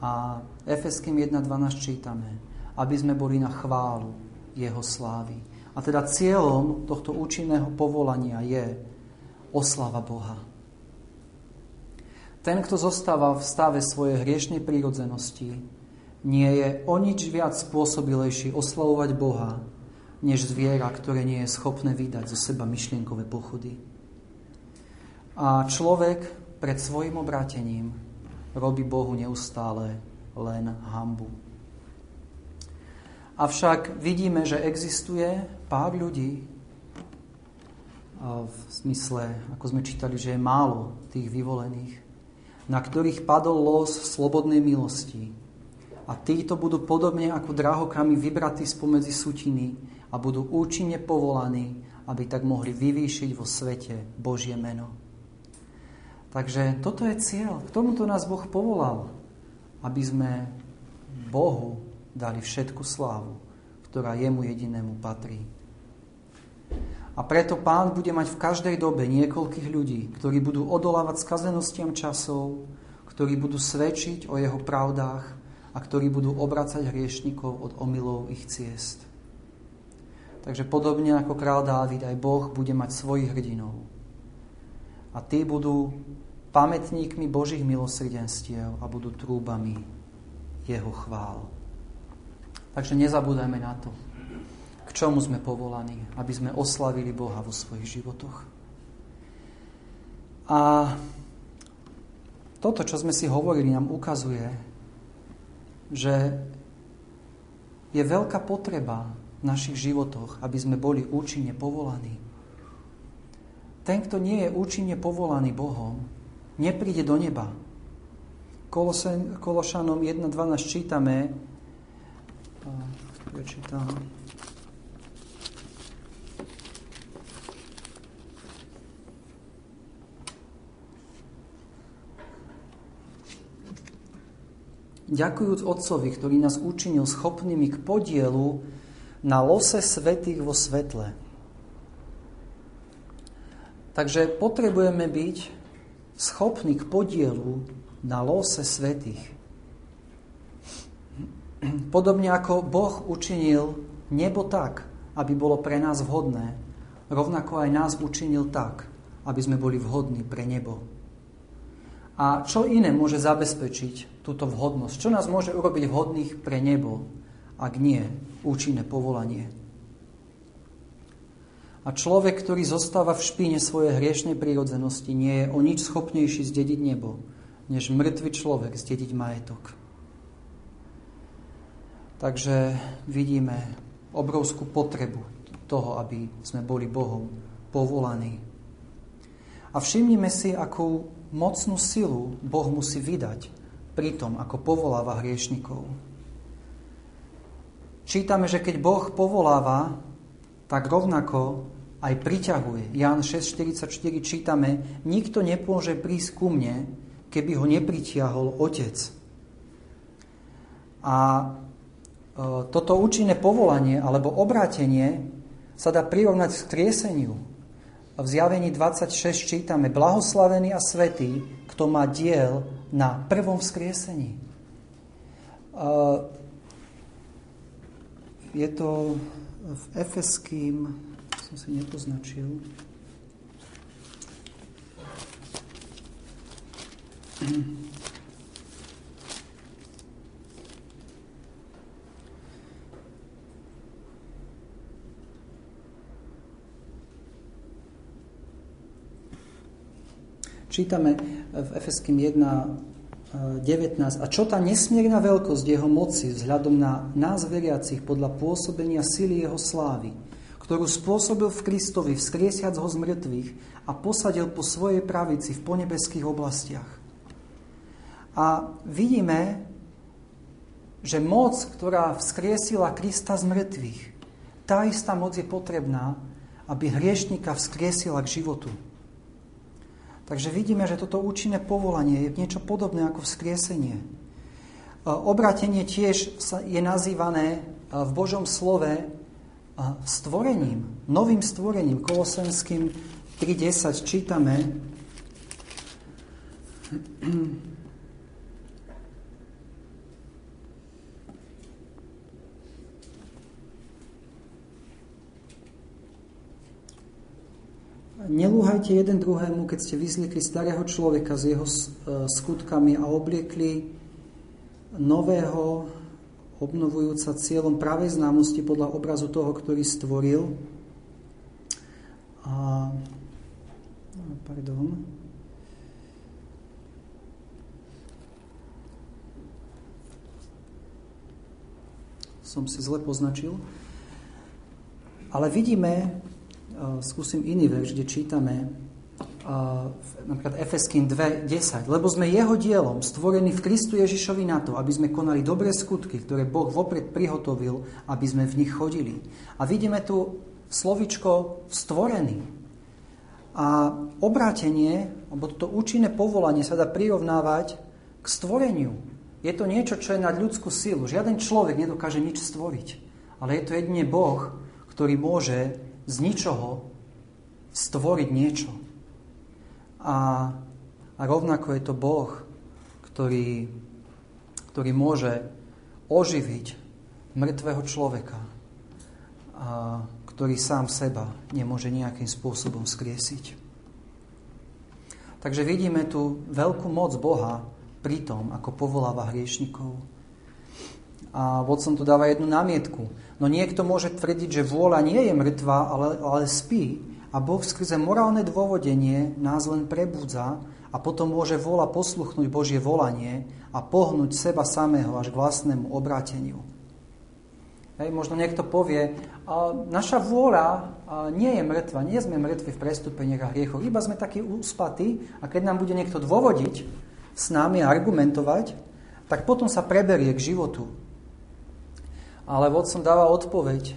A Efeským 1.12 čítame, aby sme boli na chválu Jeho slávy. A teda cieľom tohto účinného povolania je oslava Boha. Ten, kto zostáva v stave svojej hriešnej prírodzenosti, nie je o nič viac spôsobilejší oslavovať Boha, než zviera, ktoré nie je schopné vydať zo seba myšlienkové pochody. A človek pred svojim obrátením robí Bohu neustále len hambu. Avšak vidíme, že existuje pár ľudí, v smysle, ako sme čítali, že je málo tých vyvolených, na ktorých padol los slobodnej milosti. A títo budú podobne ako drahokami vybratí spomedzi sutiny, a budú účinne povolaní, aby tak mohli vyvýšiť vo svete Božie meno. Takže toto je cieľ. K tomuto nás Boh povolal, aby sme Bohu dali všetku slávu, ktorá jemu jedinému patrí. A preto Pán bude mať v každej dobe niekoľkých ľudí, ktorí budú odolávať skazenostiam časov, ktorí budú svedčiť o jeho pravdách a ktorí budú obracať hriešnikov od omylov ich ciest. Takže podobne ako král Dávid, aj Boh bude mať svojich hrdinov. A tí budú pamätníkmi Božích milosrdenstiev a budú trúbami jeho chvál. Takže nezabúdajme na to, k čomu sme povolaní, aby sme oslavili Boha vo svojich životoch. A toto, čo sme si hovorili, nám ukazuje, že je veľká potreba v našich životoch, aby sme boli účinne povolaní. Ten, kto nie je účinne povolaný Bohom, nepríde do neba. Kološanom 1.12 čítame, prečítam, ďakujúc Otcovi, ktorý nás učinil schopnými k podielu na lose svetých vo svetle. Takže potrebujeme byť schopní k podielu na lose svetých. Podobne ako Boh učinil nebo tak, aby bolo pre nás vhodné, rovnako aj nás učinil tak, aby sme boli vhodní pre nebo. A čo iné môže zabezpečiť túto vhodnosť? Čo nás môže urobiť vhodných pre nebo, ak nie účinné povolanie. A človek, ktorý zostáva v špíne svojej hriešnej prírodzenosti, nie je o nič schopnejší zdediť nebo, než mŕtvy človek zdediť majetok. Takže vidíme obrovskú potrebu toho, aby sme boli Bohom povolaní. A všimnime si, akú mocnú silu Boh musí vydať pri ako povoláva hriešnikov. Čítame, že keď Boh povoláva, tak rovnako aj priťahuje. Ján 6.44 čítame, nikto nepôže prísť ku mne, keby ho nepritiahol Otec. A e, toto účinné povolanie alebo obrátenie sa dá prirovnať k skrieseniu. V zjavení 26 čítame, blahoslavený a svetý, kto má diel na prvom vzkriesení. Je to v Efeským, som si nepoznačil. Čítame v Efeským 1, 19. A čo tá nesmierna veľkosť jeho moci vzhľadom na nás veriacich podľa pôsobenia sily jeho slávy, ktorú spôsobil v Kristovi, vzkriesiac ho z mŕtvych a posadil po svojej pravici v ponebeských oblastiach. A vidíme, že moc, ktorá vzkriesila Krista z mŕtvych, tá istá moc je potrebná, aby hriešnika vzkriesila k životu. Takže vidíme, že toto účinné povolanie je niečo podobné ako vzkriesenie. Obratenie tiež je nazývané v Božom slove stvorením, novým stvorením. Kolosenským 3.10 čítame Nelúhajte jeden druhému, keď ste vyzlikli starého človeka s jeho e, skutkami a obliekli nového, obnovujúca cieľom pravej známosti podľa obrazu toho, ktorý stvoril. A, pardon. Som si zle poznačil. Ale vidíme, skúsim iný verš, kde čítame napríklad Efeským 2.10. Lebo sme jeho dielom, stvorení v Kristu Ježišovi na to, aby sme konali dobré skutky, ktoré Boh vopred prihotovil, aby sme v nich chodili. A vidíme tu slovičko stvorený. A obrátenie, alebo toto účinné povolanie sa dá prirovnávať k stvoreniu. Je to niečo, čo je nad ľudskú silu. Žiaden človek nedokáže nič stvoriť. Ale je to jedine Boh, ktorý môže z ničoho stvoriť niečo. A, a rovnako je to Boh, ktorý, ktorý môže oživiť mŕtvého človeka, a, ktorý sám seba nemôže nejakým spôsobom skriesiť. Takže vidíme tu veľkú moc Boha pri tom, ako povoláva hriešnikov. A vodcom tu dáva jednu námietku. No niekto môže tvrdiť, že vôľa nie je mŕtva, ale, ale spí. A Boh skrze morálne dôvodenie nás len prebudza a potom môže vôľa posluchnúť Božie volanie a pohnúť seba samého až k vlastnému obráteniu. Hej, možno niekto povie, a naša vôľa nie je mŕtva, nie sme mŕtvi v prestúpeniach a hriechoch, iba sme takí úspatí a keď nám bude niekto dôvodiť s nami a argumentovať, tak potom sa preberie k životu. Ale vodcom dáva odpoveď.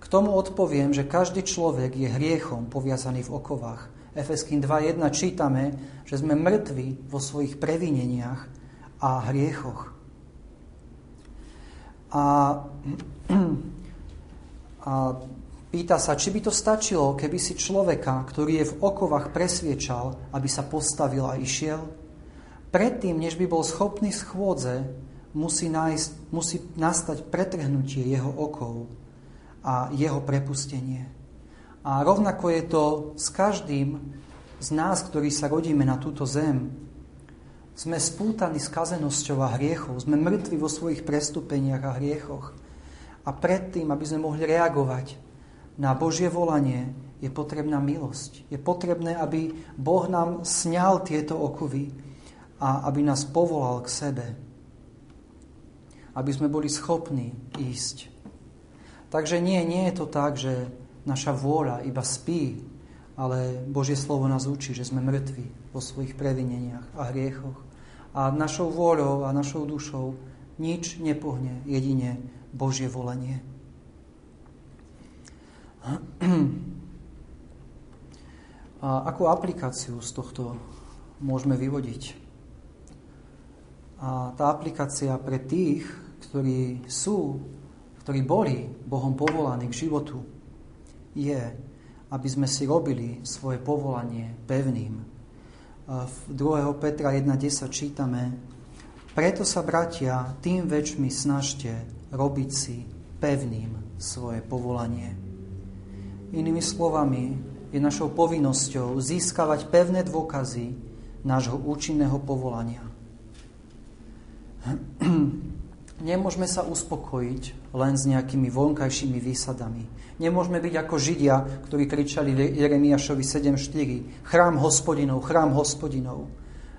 K tomu odpoviem, že každý človek je hriechom poviazaný v okovách. Efeským 2.1 čítame, že sme mŕtvi vo svojich previneniach a hriechoch. A, a pýta sa, či by to stačilo, keby si človeka, ktorý je v okovách presviečal, aby sa postavil a išiel? Predtým, než by bol schopný schôdze, musí, nájsť, musí nastať pretrhnutie jeho okov a jeho prepustenie. A rovnako je to s každým z nás, ktorí sa rodíme na túto zem. Sme spútaní skazenosťou a hriechov, sme mŕtvi vo svojich prestúpeniach a hriechoch. A predtým, aby sme mohli reagovať na Božie volanie, je potrebná milosť. Je potrebné, aby Boh nám sňal tieto okovy a aby nás povolal k sebe aby sme boli schopní ísť. Takže nie, nie je to tak, že naša vôľa iba spí, ale Božie slovo nás učí, že sme mŕtvi vo svojich previneniach a hriechoch. A našou vôľou a našou dušou nič nepohne, jedine Božie volenie. A akú aplikáciu z tohto môžeme vyvodiť? A tá aplikácia pre tých, ktorí sú, ktorí boli Bohom povolaní k životu, je, aby sme si robili svoje povolanie pevným. V 2. Petra 1.10 čítame, preto sa, bratia, tým väčšmi snažte robiť si pevným svoje povolanie. Inými slovami, je našou povinnosťou získavať pevné dôkazy nášho účinného povolania. Nemôžeme sa uspokojiť len s nejakými vonkajšími výsadami. Nemôžeme byť ako Židia, ktorí kričali Jeremiašovi 7.4 chrám hospodinov, chrám hospodinov.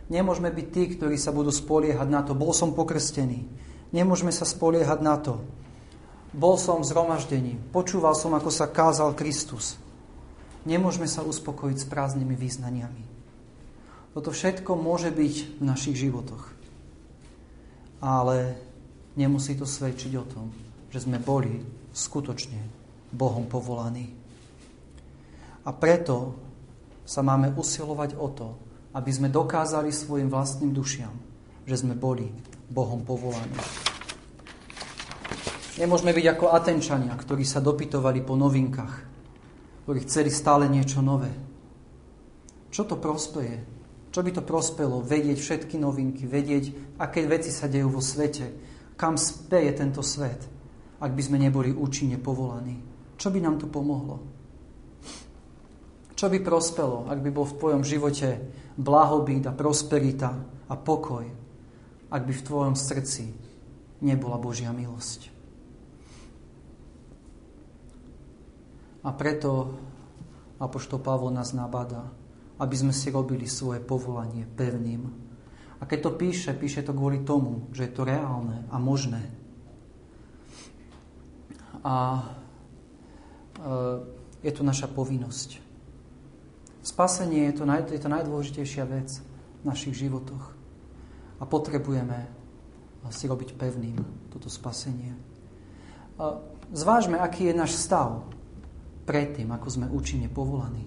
Nemôžeme byť tí, ktorí sa budú spoliehať na to, bol som pokrstený. Nemôžeme sa spoliehať na to, Bol som v zhromaždení, počúval som, ako sa kázal Kristus. Nemôžeme sa uspokojiť s prázdnymi význaniami. Toto všetko môže byť v našich životoch. Ale nemusí to svedčiť o tom, že sme boli skutočne Bohom povolaní. A preto sa máme usilovať o to, aby sme dokázali svojim vlastným dušiam, že sme boli Bohom povolaní. Nemôžeme byť ako Atenčania, ktorí sa dopytovali po novinkách, ktorí chceli stále niečo nové. Čo to prospeje? Čo by to prospelo? Vedieť všetky novinky, vedieť, aké veci sa dejú vo svete, kam speje tento svet, ak by sme neboli účinne povolaní. Čo by nám tu pomohlo? Čo by prospelo, ak by bol v tvojom živote blahobyt a prosperita a pokoj, ak by v tvojom srdci nebola Božia milosť? A preto Apoštol Pavol nás nabada, aby sme si robili svoje povolanie pevným. A keď to píše, píše to kvôli tomu, že je to reálne a možné. A e, je to naša povinnosť. Spasenie je to, naj, je to najdôležitejšia vec v našich životoch. A potrebujeme si robiť pevným toto spasenie. Zvážme, aký je náš stav predtým, ako sme účinne povolaní.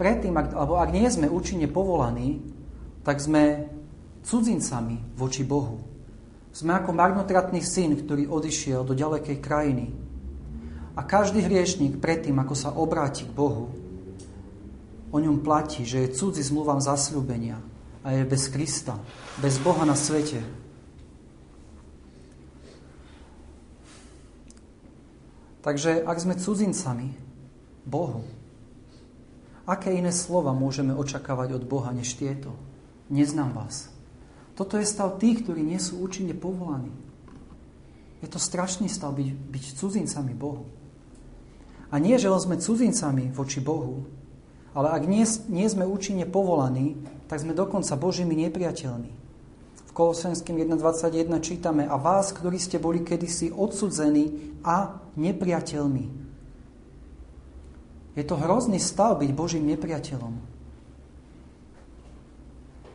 Predtým, ak, alebo ak nie sme účinne povolaní, tak sme cudzincami voči Bohu. Sme ako marnotratný syn, ktorý odišiel do ďalekej krajiny. A každý hriešnik predtým, ako sa obráti k Bohu, o ňom platí, že je cudzí zmluvám zasľúbenia a je bez Krista, bez Boha na svete, Takže ak sme cudzincami Bohu, aké iné slova môžeme očakávať od Boha než tieto? Neznám vás. Toto je stav tých, ktorí nie sú účinne povolaní. Je to strašný stav byť, byť cudzincami Bohu. A nie, že sme cudzincami voči Bohu, ale ak nie, nie sme účinne povolaní, tak sme dokonca Božími nepriateľmi. Kolosenským 1.21 čítame a vás, ktorí ste boli kedysi odsudzení a nepriateľmi. Je to hrozný stav byť Božím nepriateľom.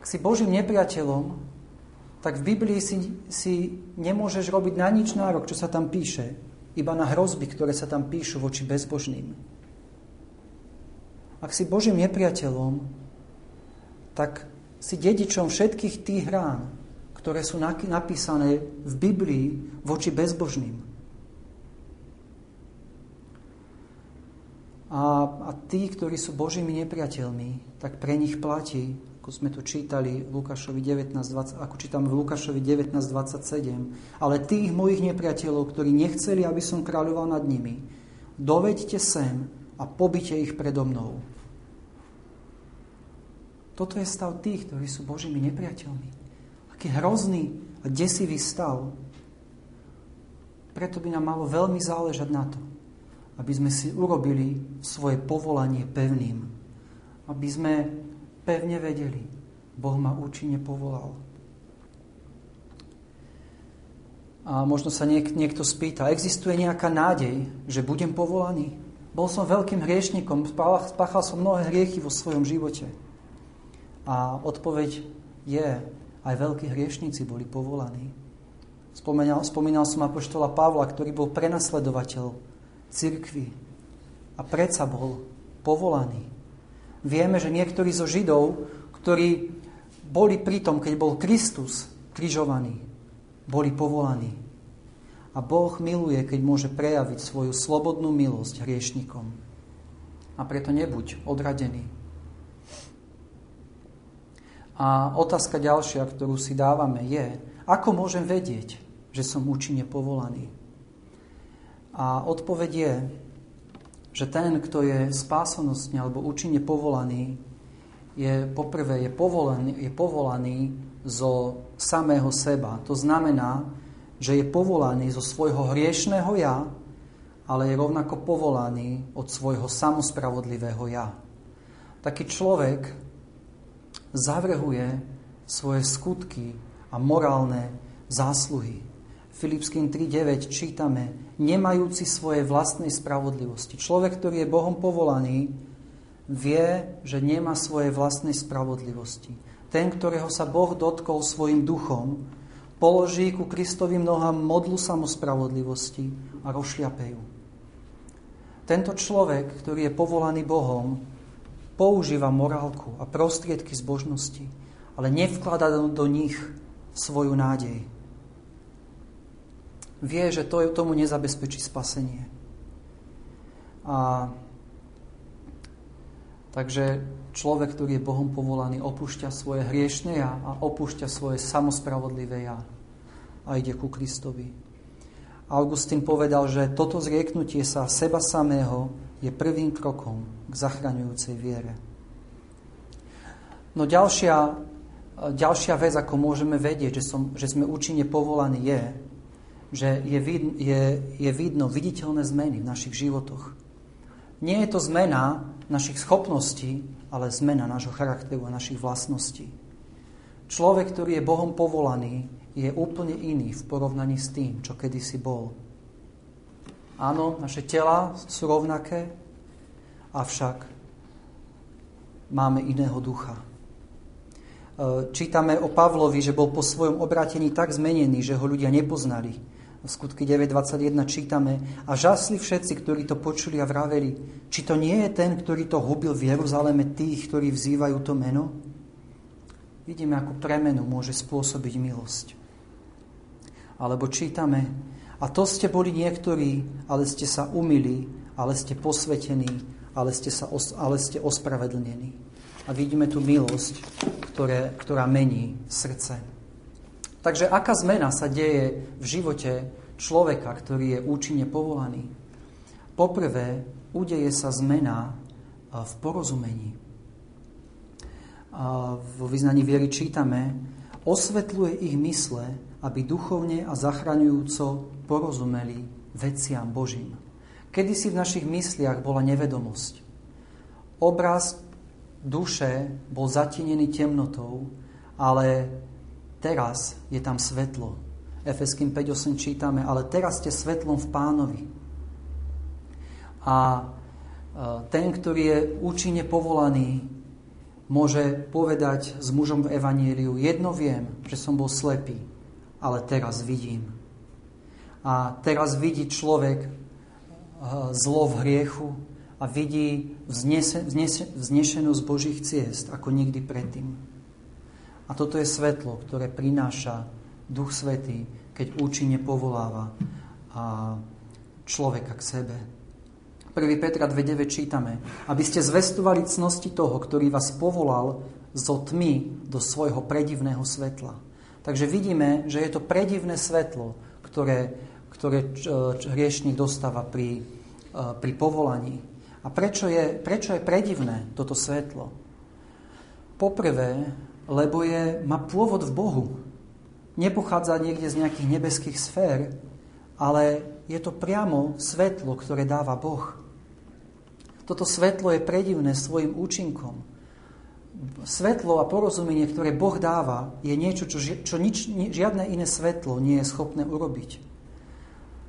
Ak si Božím nepriateľom, tak v Biblii si, si nemôžeš robiť na nič nárok, čo sa tam píše, iba na hrozby, ktoré sa tam píšu voči bezbožným. Ak si Božím nepriateľom, tak si dedičom všetkých tých rán, ktoré sú napísané v Biblii voči bezbožným. A, a tí, ktorí sú Božími nepriateľmi, tak pre nich platí, ako sme tu čítali v Lukášovi 19, 20, ako čítam v Lukášovi 19.27, ale tých mojich nepriateľov, ktorí nechceli, aby som kráľoval nad nimi, doveďte sem a pobite ich predo mnou. Toto je stav tých, ktorí sú Božími nepriateľmi. Aký hrozný a desivý stav. Preto by nám malo veľmi záležať na to, aby sme si urobili svoje povolanie pevným. Aby sme pevne vedeli, Boh ma účinne povolal. A možno sa niek- niekto spýta, existuje nejaká nádej, že budem povolaný? Bol som veľkým hriešnikom, spáchal som mnohé hriechy vo svojom živote. A odpoveď je, aj veľkí hriešníci boli povolaní. Spomínal, spomínal som apoštola Pavla, ktorý bol prenasledovateľ cirkvy a predsa bol povolaný. Vieme, že niektorí zo Židov, ktorí boli pri tom, keď bol Kristus križovaný, boli povolaní. A Boh miluje, keď môže prejaviť svoju slobodnú milosť hriešnikom. A preto nebuď odradený. A otázka ďalšia, ktorú si dávame, je, ako môžem vedieť, že som účinne povolaný? A odpoveď je, že ten, kto je spásanostne alebo účinne povolaný, je poprvé je povolaný, je povolaný zo samého seba. To znamená, že je povolaný zo svojho hriešného ja, ale je rovnako povolaný od svojho samospravodlivého ja. Taký človek zavrhuje svoje skutky a morálne zásluhy. Filipským 3.9 čítame, nemajúci svoje vlastnej spravodlivosti. Človek, ktorý je Bohom povolaný, vie, že nemá svoje vlastnej spravodlivosti. Ten, ktorého sa Boh dotkol svojim duchom, položí ku Kristovým nohám modlu samospravodlivosti a rozšľape ju. Tento človek, ktorý je povolaný Bohom, používa morálku a prostriedky zbožnosti, ale nevklada do nich svoju nádej vie, že to tomu nezabezpečí spasenie. A takže človek, ktorý je Bohom povolaný, opúšťa svoje hriešne ja a opúšťa svoje samospravodlivé ja a ide ku Kristovi. Augustín povedal, že toto zrieknutie sa seba samého je prvým krokom k zachraňujúcej viere. No ďalšia, ďalšia vec, ako môžeme vedieť, že, som, že sme účinne povolaní, je, že je, vid, je, je vidno viditeľné zmeny v našich životoch. Nie je to zmena našich schopností, ale zmena nášho charakteru a našich vlastností. Človek, ktorý je Bohom povolaný, je úplne iný v porovnaní s tým, čo kedysi bol. Áno, naše tela sú rovnaké, avšak máme iného ducha. E, čítame o Pavlovi, že bol po svojom obratení tak zmenený, že ho ľudia nepoznali skutky 9.21 čítame a žasli všetci, ktorí to počuli a vraveli, či to nie je ten, ktorý to hubil v Jeruzaleme tých, ktorí vzývajú to meno? Vidíme, ako premenu môže spôsobiť milosť. Alebo čítame, a to ste boli niektorí, ale ste sa umili, ale ste posvetení, ale ste, sa os, ale ste ospravedlnení. A vidíme tu milosť, ktoré, ktorá mení srdce. Takže aká zmena sa deje v živote človeka, ktorý je účinne povolaný? Poprvé, udeje sa zmena v porozumení. Vo vyznaní viery čítame, osvetľuje ich mysle, aby duchovne a zachraňujúco porozumeli veciam Božím. Kedy si v našich mysliach bola nevedomosť. Obraz duše bol zatinený temnotou, ale Teraz je tam svetlo. Efeským 5.8 čítame, ale teraz ste svetlom v pánovi. A e, ten, ktorý je účinne povolaný, môže povedať s mužom v Evanieliu, jedno viem, že som bol slepý, ale teraz vidím. A teraz vidí človek e, zlo v hriechu a vidí vznešenú z Božích ciest ako nikdy predtým. A toto je svetlo, ktoré prináša Duch Svetý, keď účinne povoláva človeka k sebe. 1. Petra 2.9 čítame, aby ste zvestovali cnosti toho, ktorý vás povolal zo tmy do svojho predivného svetla. Takže vidíme, že je to predivné svetlo, ktoré, ktoré hriešnik dostáva pri, e, pri povolaní. A prečo je, prečo je predivné toto svetlo? Poprvé, lebo je, má pôvod v Bohu. Nepochádza niekde z nejakých nebeských sfér, ale je to priamo svetlo, ktoré dáva Boh. Toto svetlo je predivné svojim účinkom. Svetlo a porozumenie, ktoré Boh dáva, je niečo, čo, čo nič, žiadne iné svetlo nie je schopné urobiť.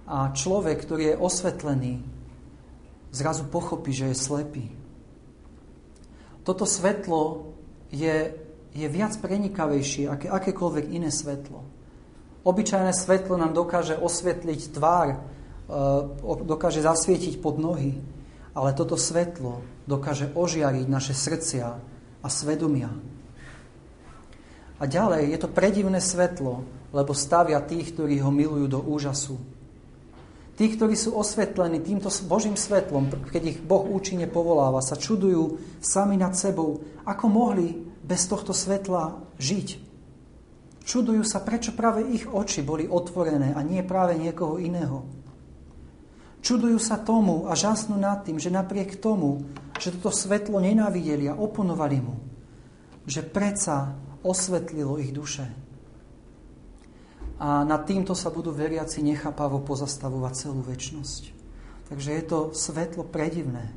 A človek, ktorý je osvetlený, zrazu pochopí, že je slepý. Toto svetlo je je viac prenikavejší ako akékoľvek iné svetlo. Obyčajné svetlo nám dokáže osvetliť tvár, e, dokáže zasvietiť pod nohy, ale toto svetlo dokáže ožiariť naše srdcia a svedomia. A ďalej je to predivné svetlo, lebo stavia tých, ktorí ho milujú do úžasu. Tí, ktorí sú osvetlení týmto Božím svetlom, keď ich Boh účinne povoláva, sa čudujú sami nad sebou, ako mohli bez tohto svetla žiť. Čudujú sa, prečo práve ich oči boli otvorené a nie práve niekoho iného. Čudujú sa tomu a žasnú nad tým, že napriek tomu, že toto svetlo nenávideli a oponovali mu, že predsa osvetlilo ich duše. A nad týmto sa budú veriaci nechápavo pozastavovať celú väčnosť. Takže je to svetlo predivné.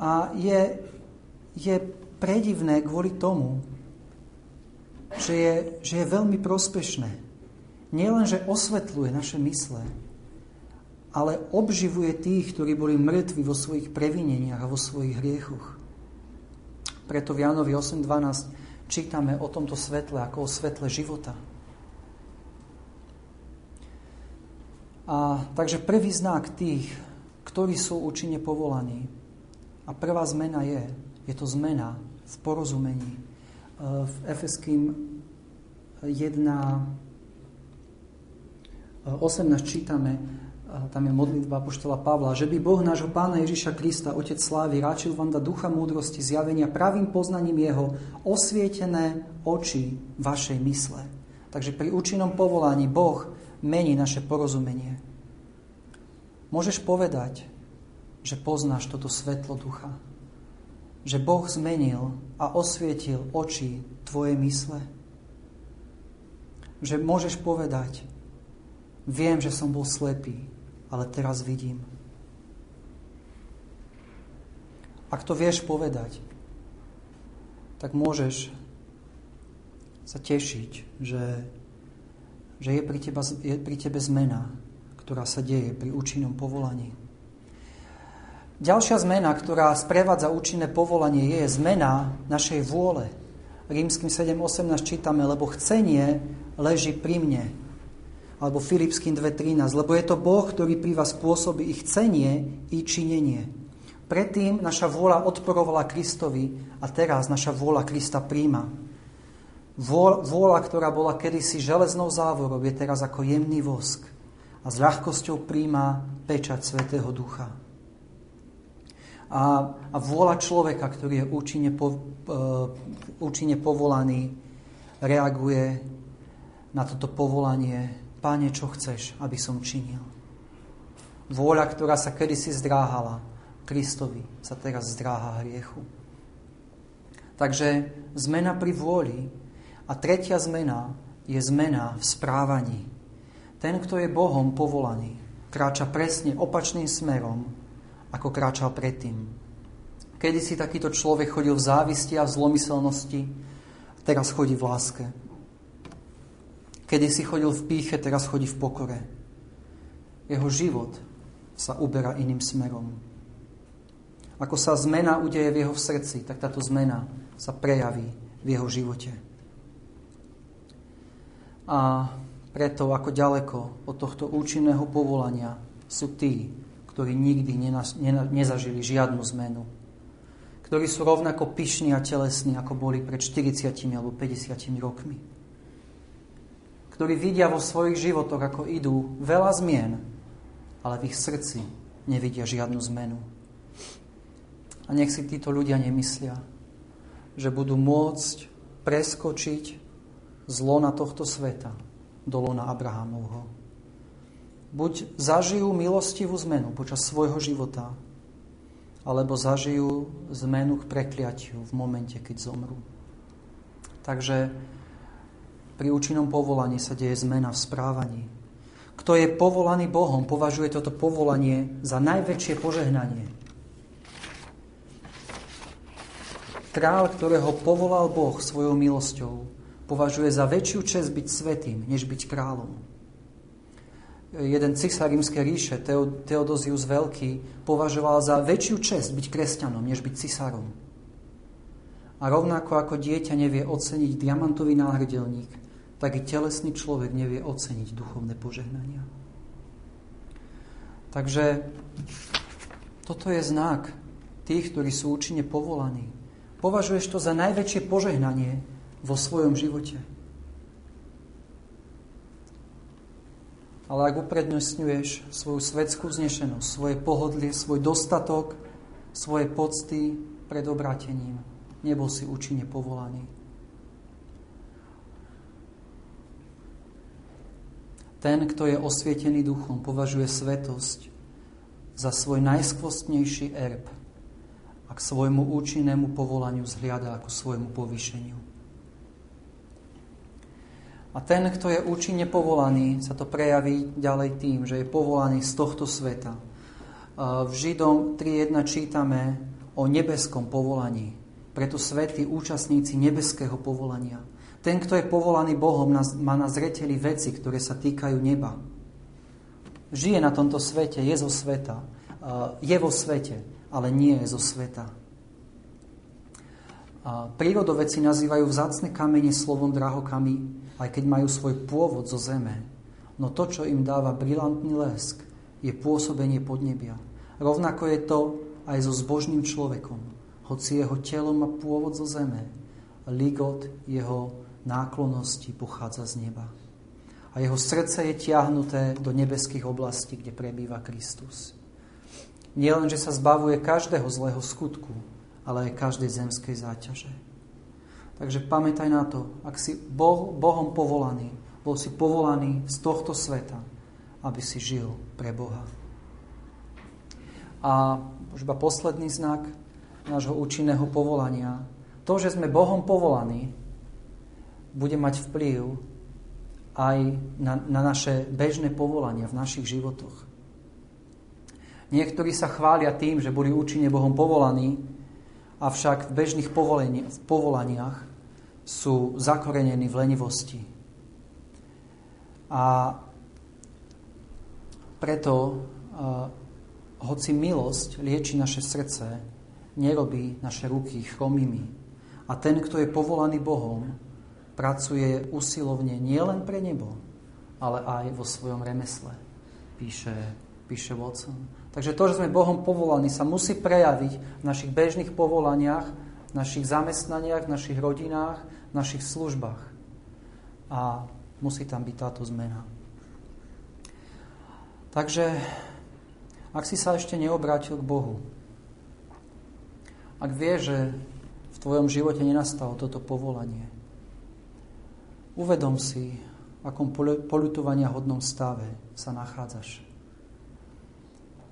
A je, je predivné kvôli tomu, že je, že je veľmi prospešné. nielenže osvetľuje naše mysle, ale obživuje tých, ktorí boli mŕtvi vo svojich previneniach a vo svojich hriechoch. Preto v Jánovi 8.12 čítame o tomto svetle ako o svetle života. A takže prvý znak tých, ktorí sú účinne povolaní. A prvá zmena je, je to zmena v porozumení. E, v Efeským 1, 18 čítame, tam je modlitba poštola Pavla, že by Boh nášho Pána Ježiša Krista, Otec Slávy, ráčil vám da ducha múdrosti, zjavenia pravým poznaním Jeho osvietené oči vašej mysle. Takže pri účinnom povolaní Boh mení naše porozumenie. Môžeš povedať, že poznáš toto svetlo ducha. Že Boh zmenil a osvietil oči tvojej mysle. Že môžeš povedať, viem, že som bol slepý, ale teraz vidím. Ak to vieš povedať, tak môžeš sa tešiť, že, že je, pri teba, je pri tebe zmena, ktorá sa deje pri účinnom povolaní. Ďalšia zmena, ktorá sprevádza účinné povolanie, je zmena našej vôle. Rímským 7.18 čítame, lebo chcenie leží pri mne, alebo Filipským 2.13, lebo je to Boh, ktorý pri vás spôsobí ich cenie i činenie. Predtým naša vôľa odporovala Kristovi a teraz naša vôľa Krista príjma. Vôľa, ktorá bola kedysi železnou závorou, je teraz ako jemný vosk a s ľahkosťou príjma pečať Svetého Ducha. A, a vôľa človeka, ktorý je účinne, po, uh, účinne povolaný, reaguje na toto povolanie Páne, čo chceš, aby som činil? Vôľa, ktorá sa kedysi zdráhala Kristovi, sa teraz zdráha hriechu. Takže zmena pri vôli a tretia zmena je zmena v správaní. Ten, kto je Bohom povolaný, kráča presne opačným smerom, ako kráčal predtým. Kedy si takýto človek chodil v závisti a v zlomyselnosti, teraz chodí v láske. Kedy si chodil v píche, teraz chodí v pokore. Jeho život sa uberá iným smerom. Ako sa zmena udeje v jeho srdci, tak táto zmena sa prejaví v jeho živote. A preto, ako ďaleko od tohto účinného povolania sú tí, ktorí nikdy nezažili žiadnu zmenu. Ktorí sú rovnako pyšní a telesní, ako boli pred 40 alebo 50 rokmi ktorí vidia vo svojich životoch, ako idú veľa zmien, ale v ich srdci nevidia žiadnu zmenu. A nech si títo ľudia nemyslia, že budú môcť preskočiť zlo tohto sveta do lona Abrahamovho. Buď zažijú milostivú zmenu počas svojho života, alebo zažijú zmenu k prekliatiu v momente, keď zomrú. Takže pri účinnom povolaní sa deje zmena v správaní. Kto je povolaný Bohom, považuje toto povolanie za najväčšie požehnanie. Král, ktorého povolal Boh svojou milosťou, považuje za väčšiu čest byť svetým, než byť kráľom. Jeden cisár rímskej ríše, Teodosius Veľký, považoval za väčšiu čest byť kresťanom, než byť cisárom. A rovnako ako dieťa nevie oceniť diamantový náhrdelník, tak i telesný človek nevie oceniť duchovné požehnania. Takže toto je znak tých, ktorí sú účinne povolaní. Považuješ to za najväčšie požehnanie vo svojom živote. Ale ak uprednostňuješ svoju svetskú vznešenosť, svoje pohodlie, svoj dostatok, svoje pocty pred obrátením, nebol si účinne povolaný. Ten, kto je osvietený duchom, považuje svetosť za svoj najskvostnejší erb a k svojmu účinnému povolaniu zhliada ako svojmu povýšeniu. A ten, kto je účinne povolaný, sa to prejaví ďalej tým, že je povolaný z tohto sveta. V Židom 3.1 čítame o nebeskom povolaní. Preto svetí účastníci nebeského povolania. Ten, kto je povolaný Bohom, má na zreteli veci, ktoré sa týkajú neba. Žije na tomto svete, je zo sveta, je vo svete, ale nie je zo sveta. Prírodoveci nazývajú vzácne kamene slovom drahokami, aj keď majú svoj pôvod zo zeme. No to, čo im dáva brilantný lesk, je pôsobenie podnebia. Rovnako je to aj so zbožným človekom, hoci jeho telo má pôvod zo zeme. Ligot jeho náklonnosti pochádza z neba. A jeho srdce je tiahnuté do nebeských oblastí, kde prebýva Kristus. Nie len, že sa zbavuje každého zlého skutku, ale aj každej zemskej záťaže. Takže pamätaj na to, ak si boh, Bohom povolaný, bol si povolaný z tohto sveta, aby si žil pre Boha. A už iba posledný znak nášho účinného povolania. To, že sme Bohom povolaní, bude mať vplyv aj na, na naše bežné povolania v našich životoch. Niektorí sa chvália tým, že boli účinne Bohom povolaní, avšak v bežných povolaniach sú zakorenení v lenivosti. A preto, hoci milosť lieči naše srdce, nerobí naše ruky chromými. A ten, kto je povolaný Bohom, pracuje usilovne nielen pre nebo, ale aj vo svojom remesle, píše, píše Watson. Takže to, že sme Bohom povolaní, sa musí prejaviť v našich bežných povolaniach, v našich zamestnaniach, v našich rodinách, v našich službách. A musí tam byť táto zmena. Takže, ak si sa ešte neobrátil k Bohu, ak vie, že v tvojom živote nenastalo toto povolanie, Uvedom si, v akom polutovania hodnom stave sa nachádzaš.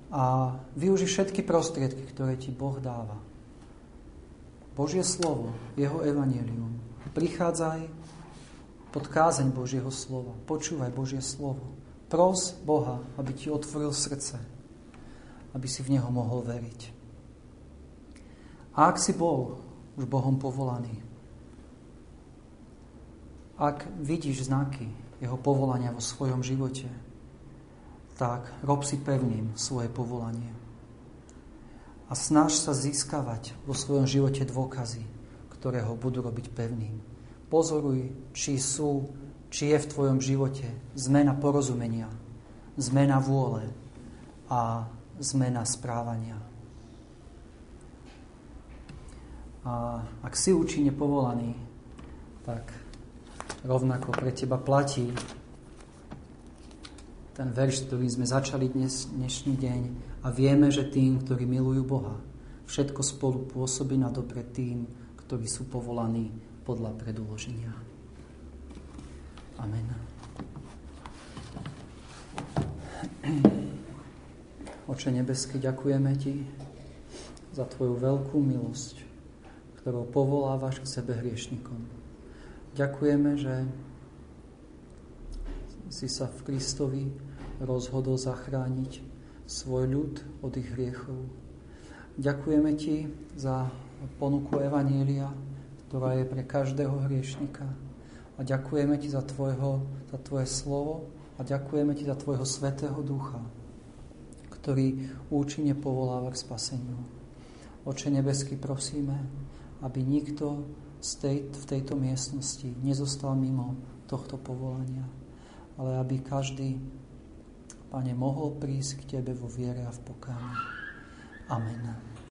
A využi všetky prostriedky, ktoré ti Boh dáva. Božie slovo, Jeho evanelium. Prichádzaj pod kázeň Božieho slova. Počúvaj Božie slovo. Pros Boha, aby ti otvoril srdce, aby si v Neho mohol veriť. A ak si bol už Bohom povolaný, ak vidíš znaky jeho povolania vo svojom živote, tak rob si pevným svoje povolanie. A snaž sa získavať vo svojom živote dôkazy, ktoré ho budú robiť pevným. Pozoruj, či sú, či je v tvojom živote zmena porozumenia, zmena vôle a zmena správania. A ak si účinne povolaný, tak rovnako pre teba platí ten verš, ktorým sme začali dnes, dnešný deň a vieme, že tým, ktorí milujú Boha, všetko spolu pôsobí na dobre tým, ktorí sú povolaní podľa predúloženia. Amen. Oče nebeský, ďakujeme Ti za Tvoju veľkú milosť, ktorou povolávaš k sebe hriešnikom. Ďakujeme, že si sa v Kristovi rozhodol zachrániť svoj ľud od ich hriechov. Ďakujeme Ti za ponuku Evanielia, ktorá je pre každého hriešnika. A ďakujeme Ti za, tvojho, za Tvoje slovo a ďakujeme Ti za Tvojho Svetého Ducha, ktorý účinne povoláva k spaseniu. Oče nebesky, prosíme, aby nikto z tej, v tejto miestnosti nezostal mimo tohto povolania, ale aby každý, Pane, mohol prísť k Tebe vo viere a v pokáni. Amen.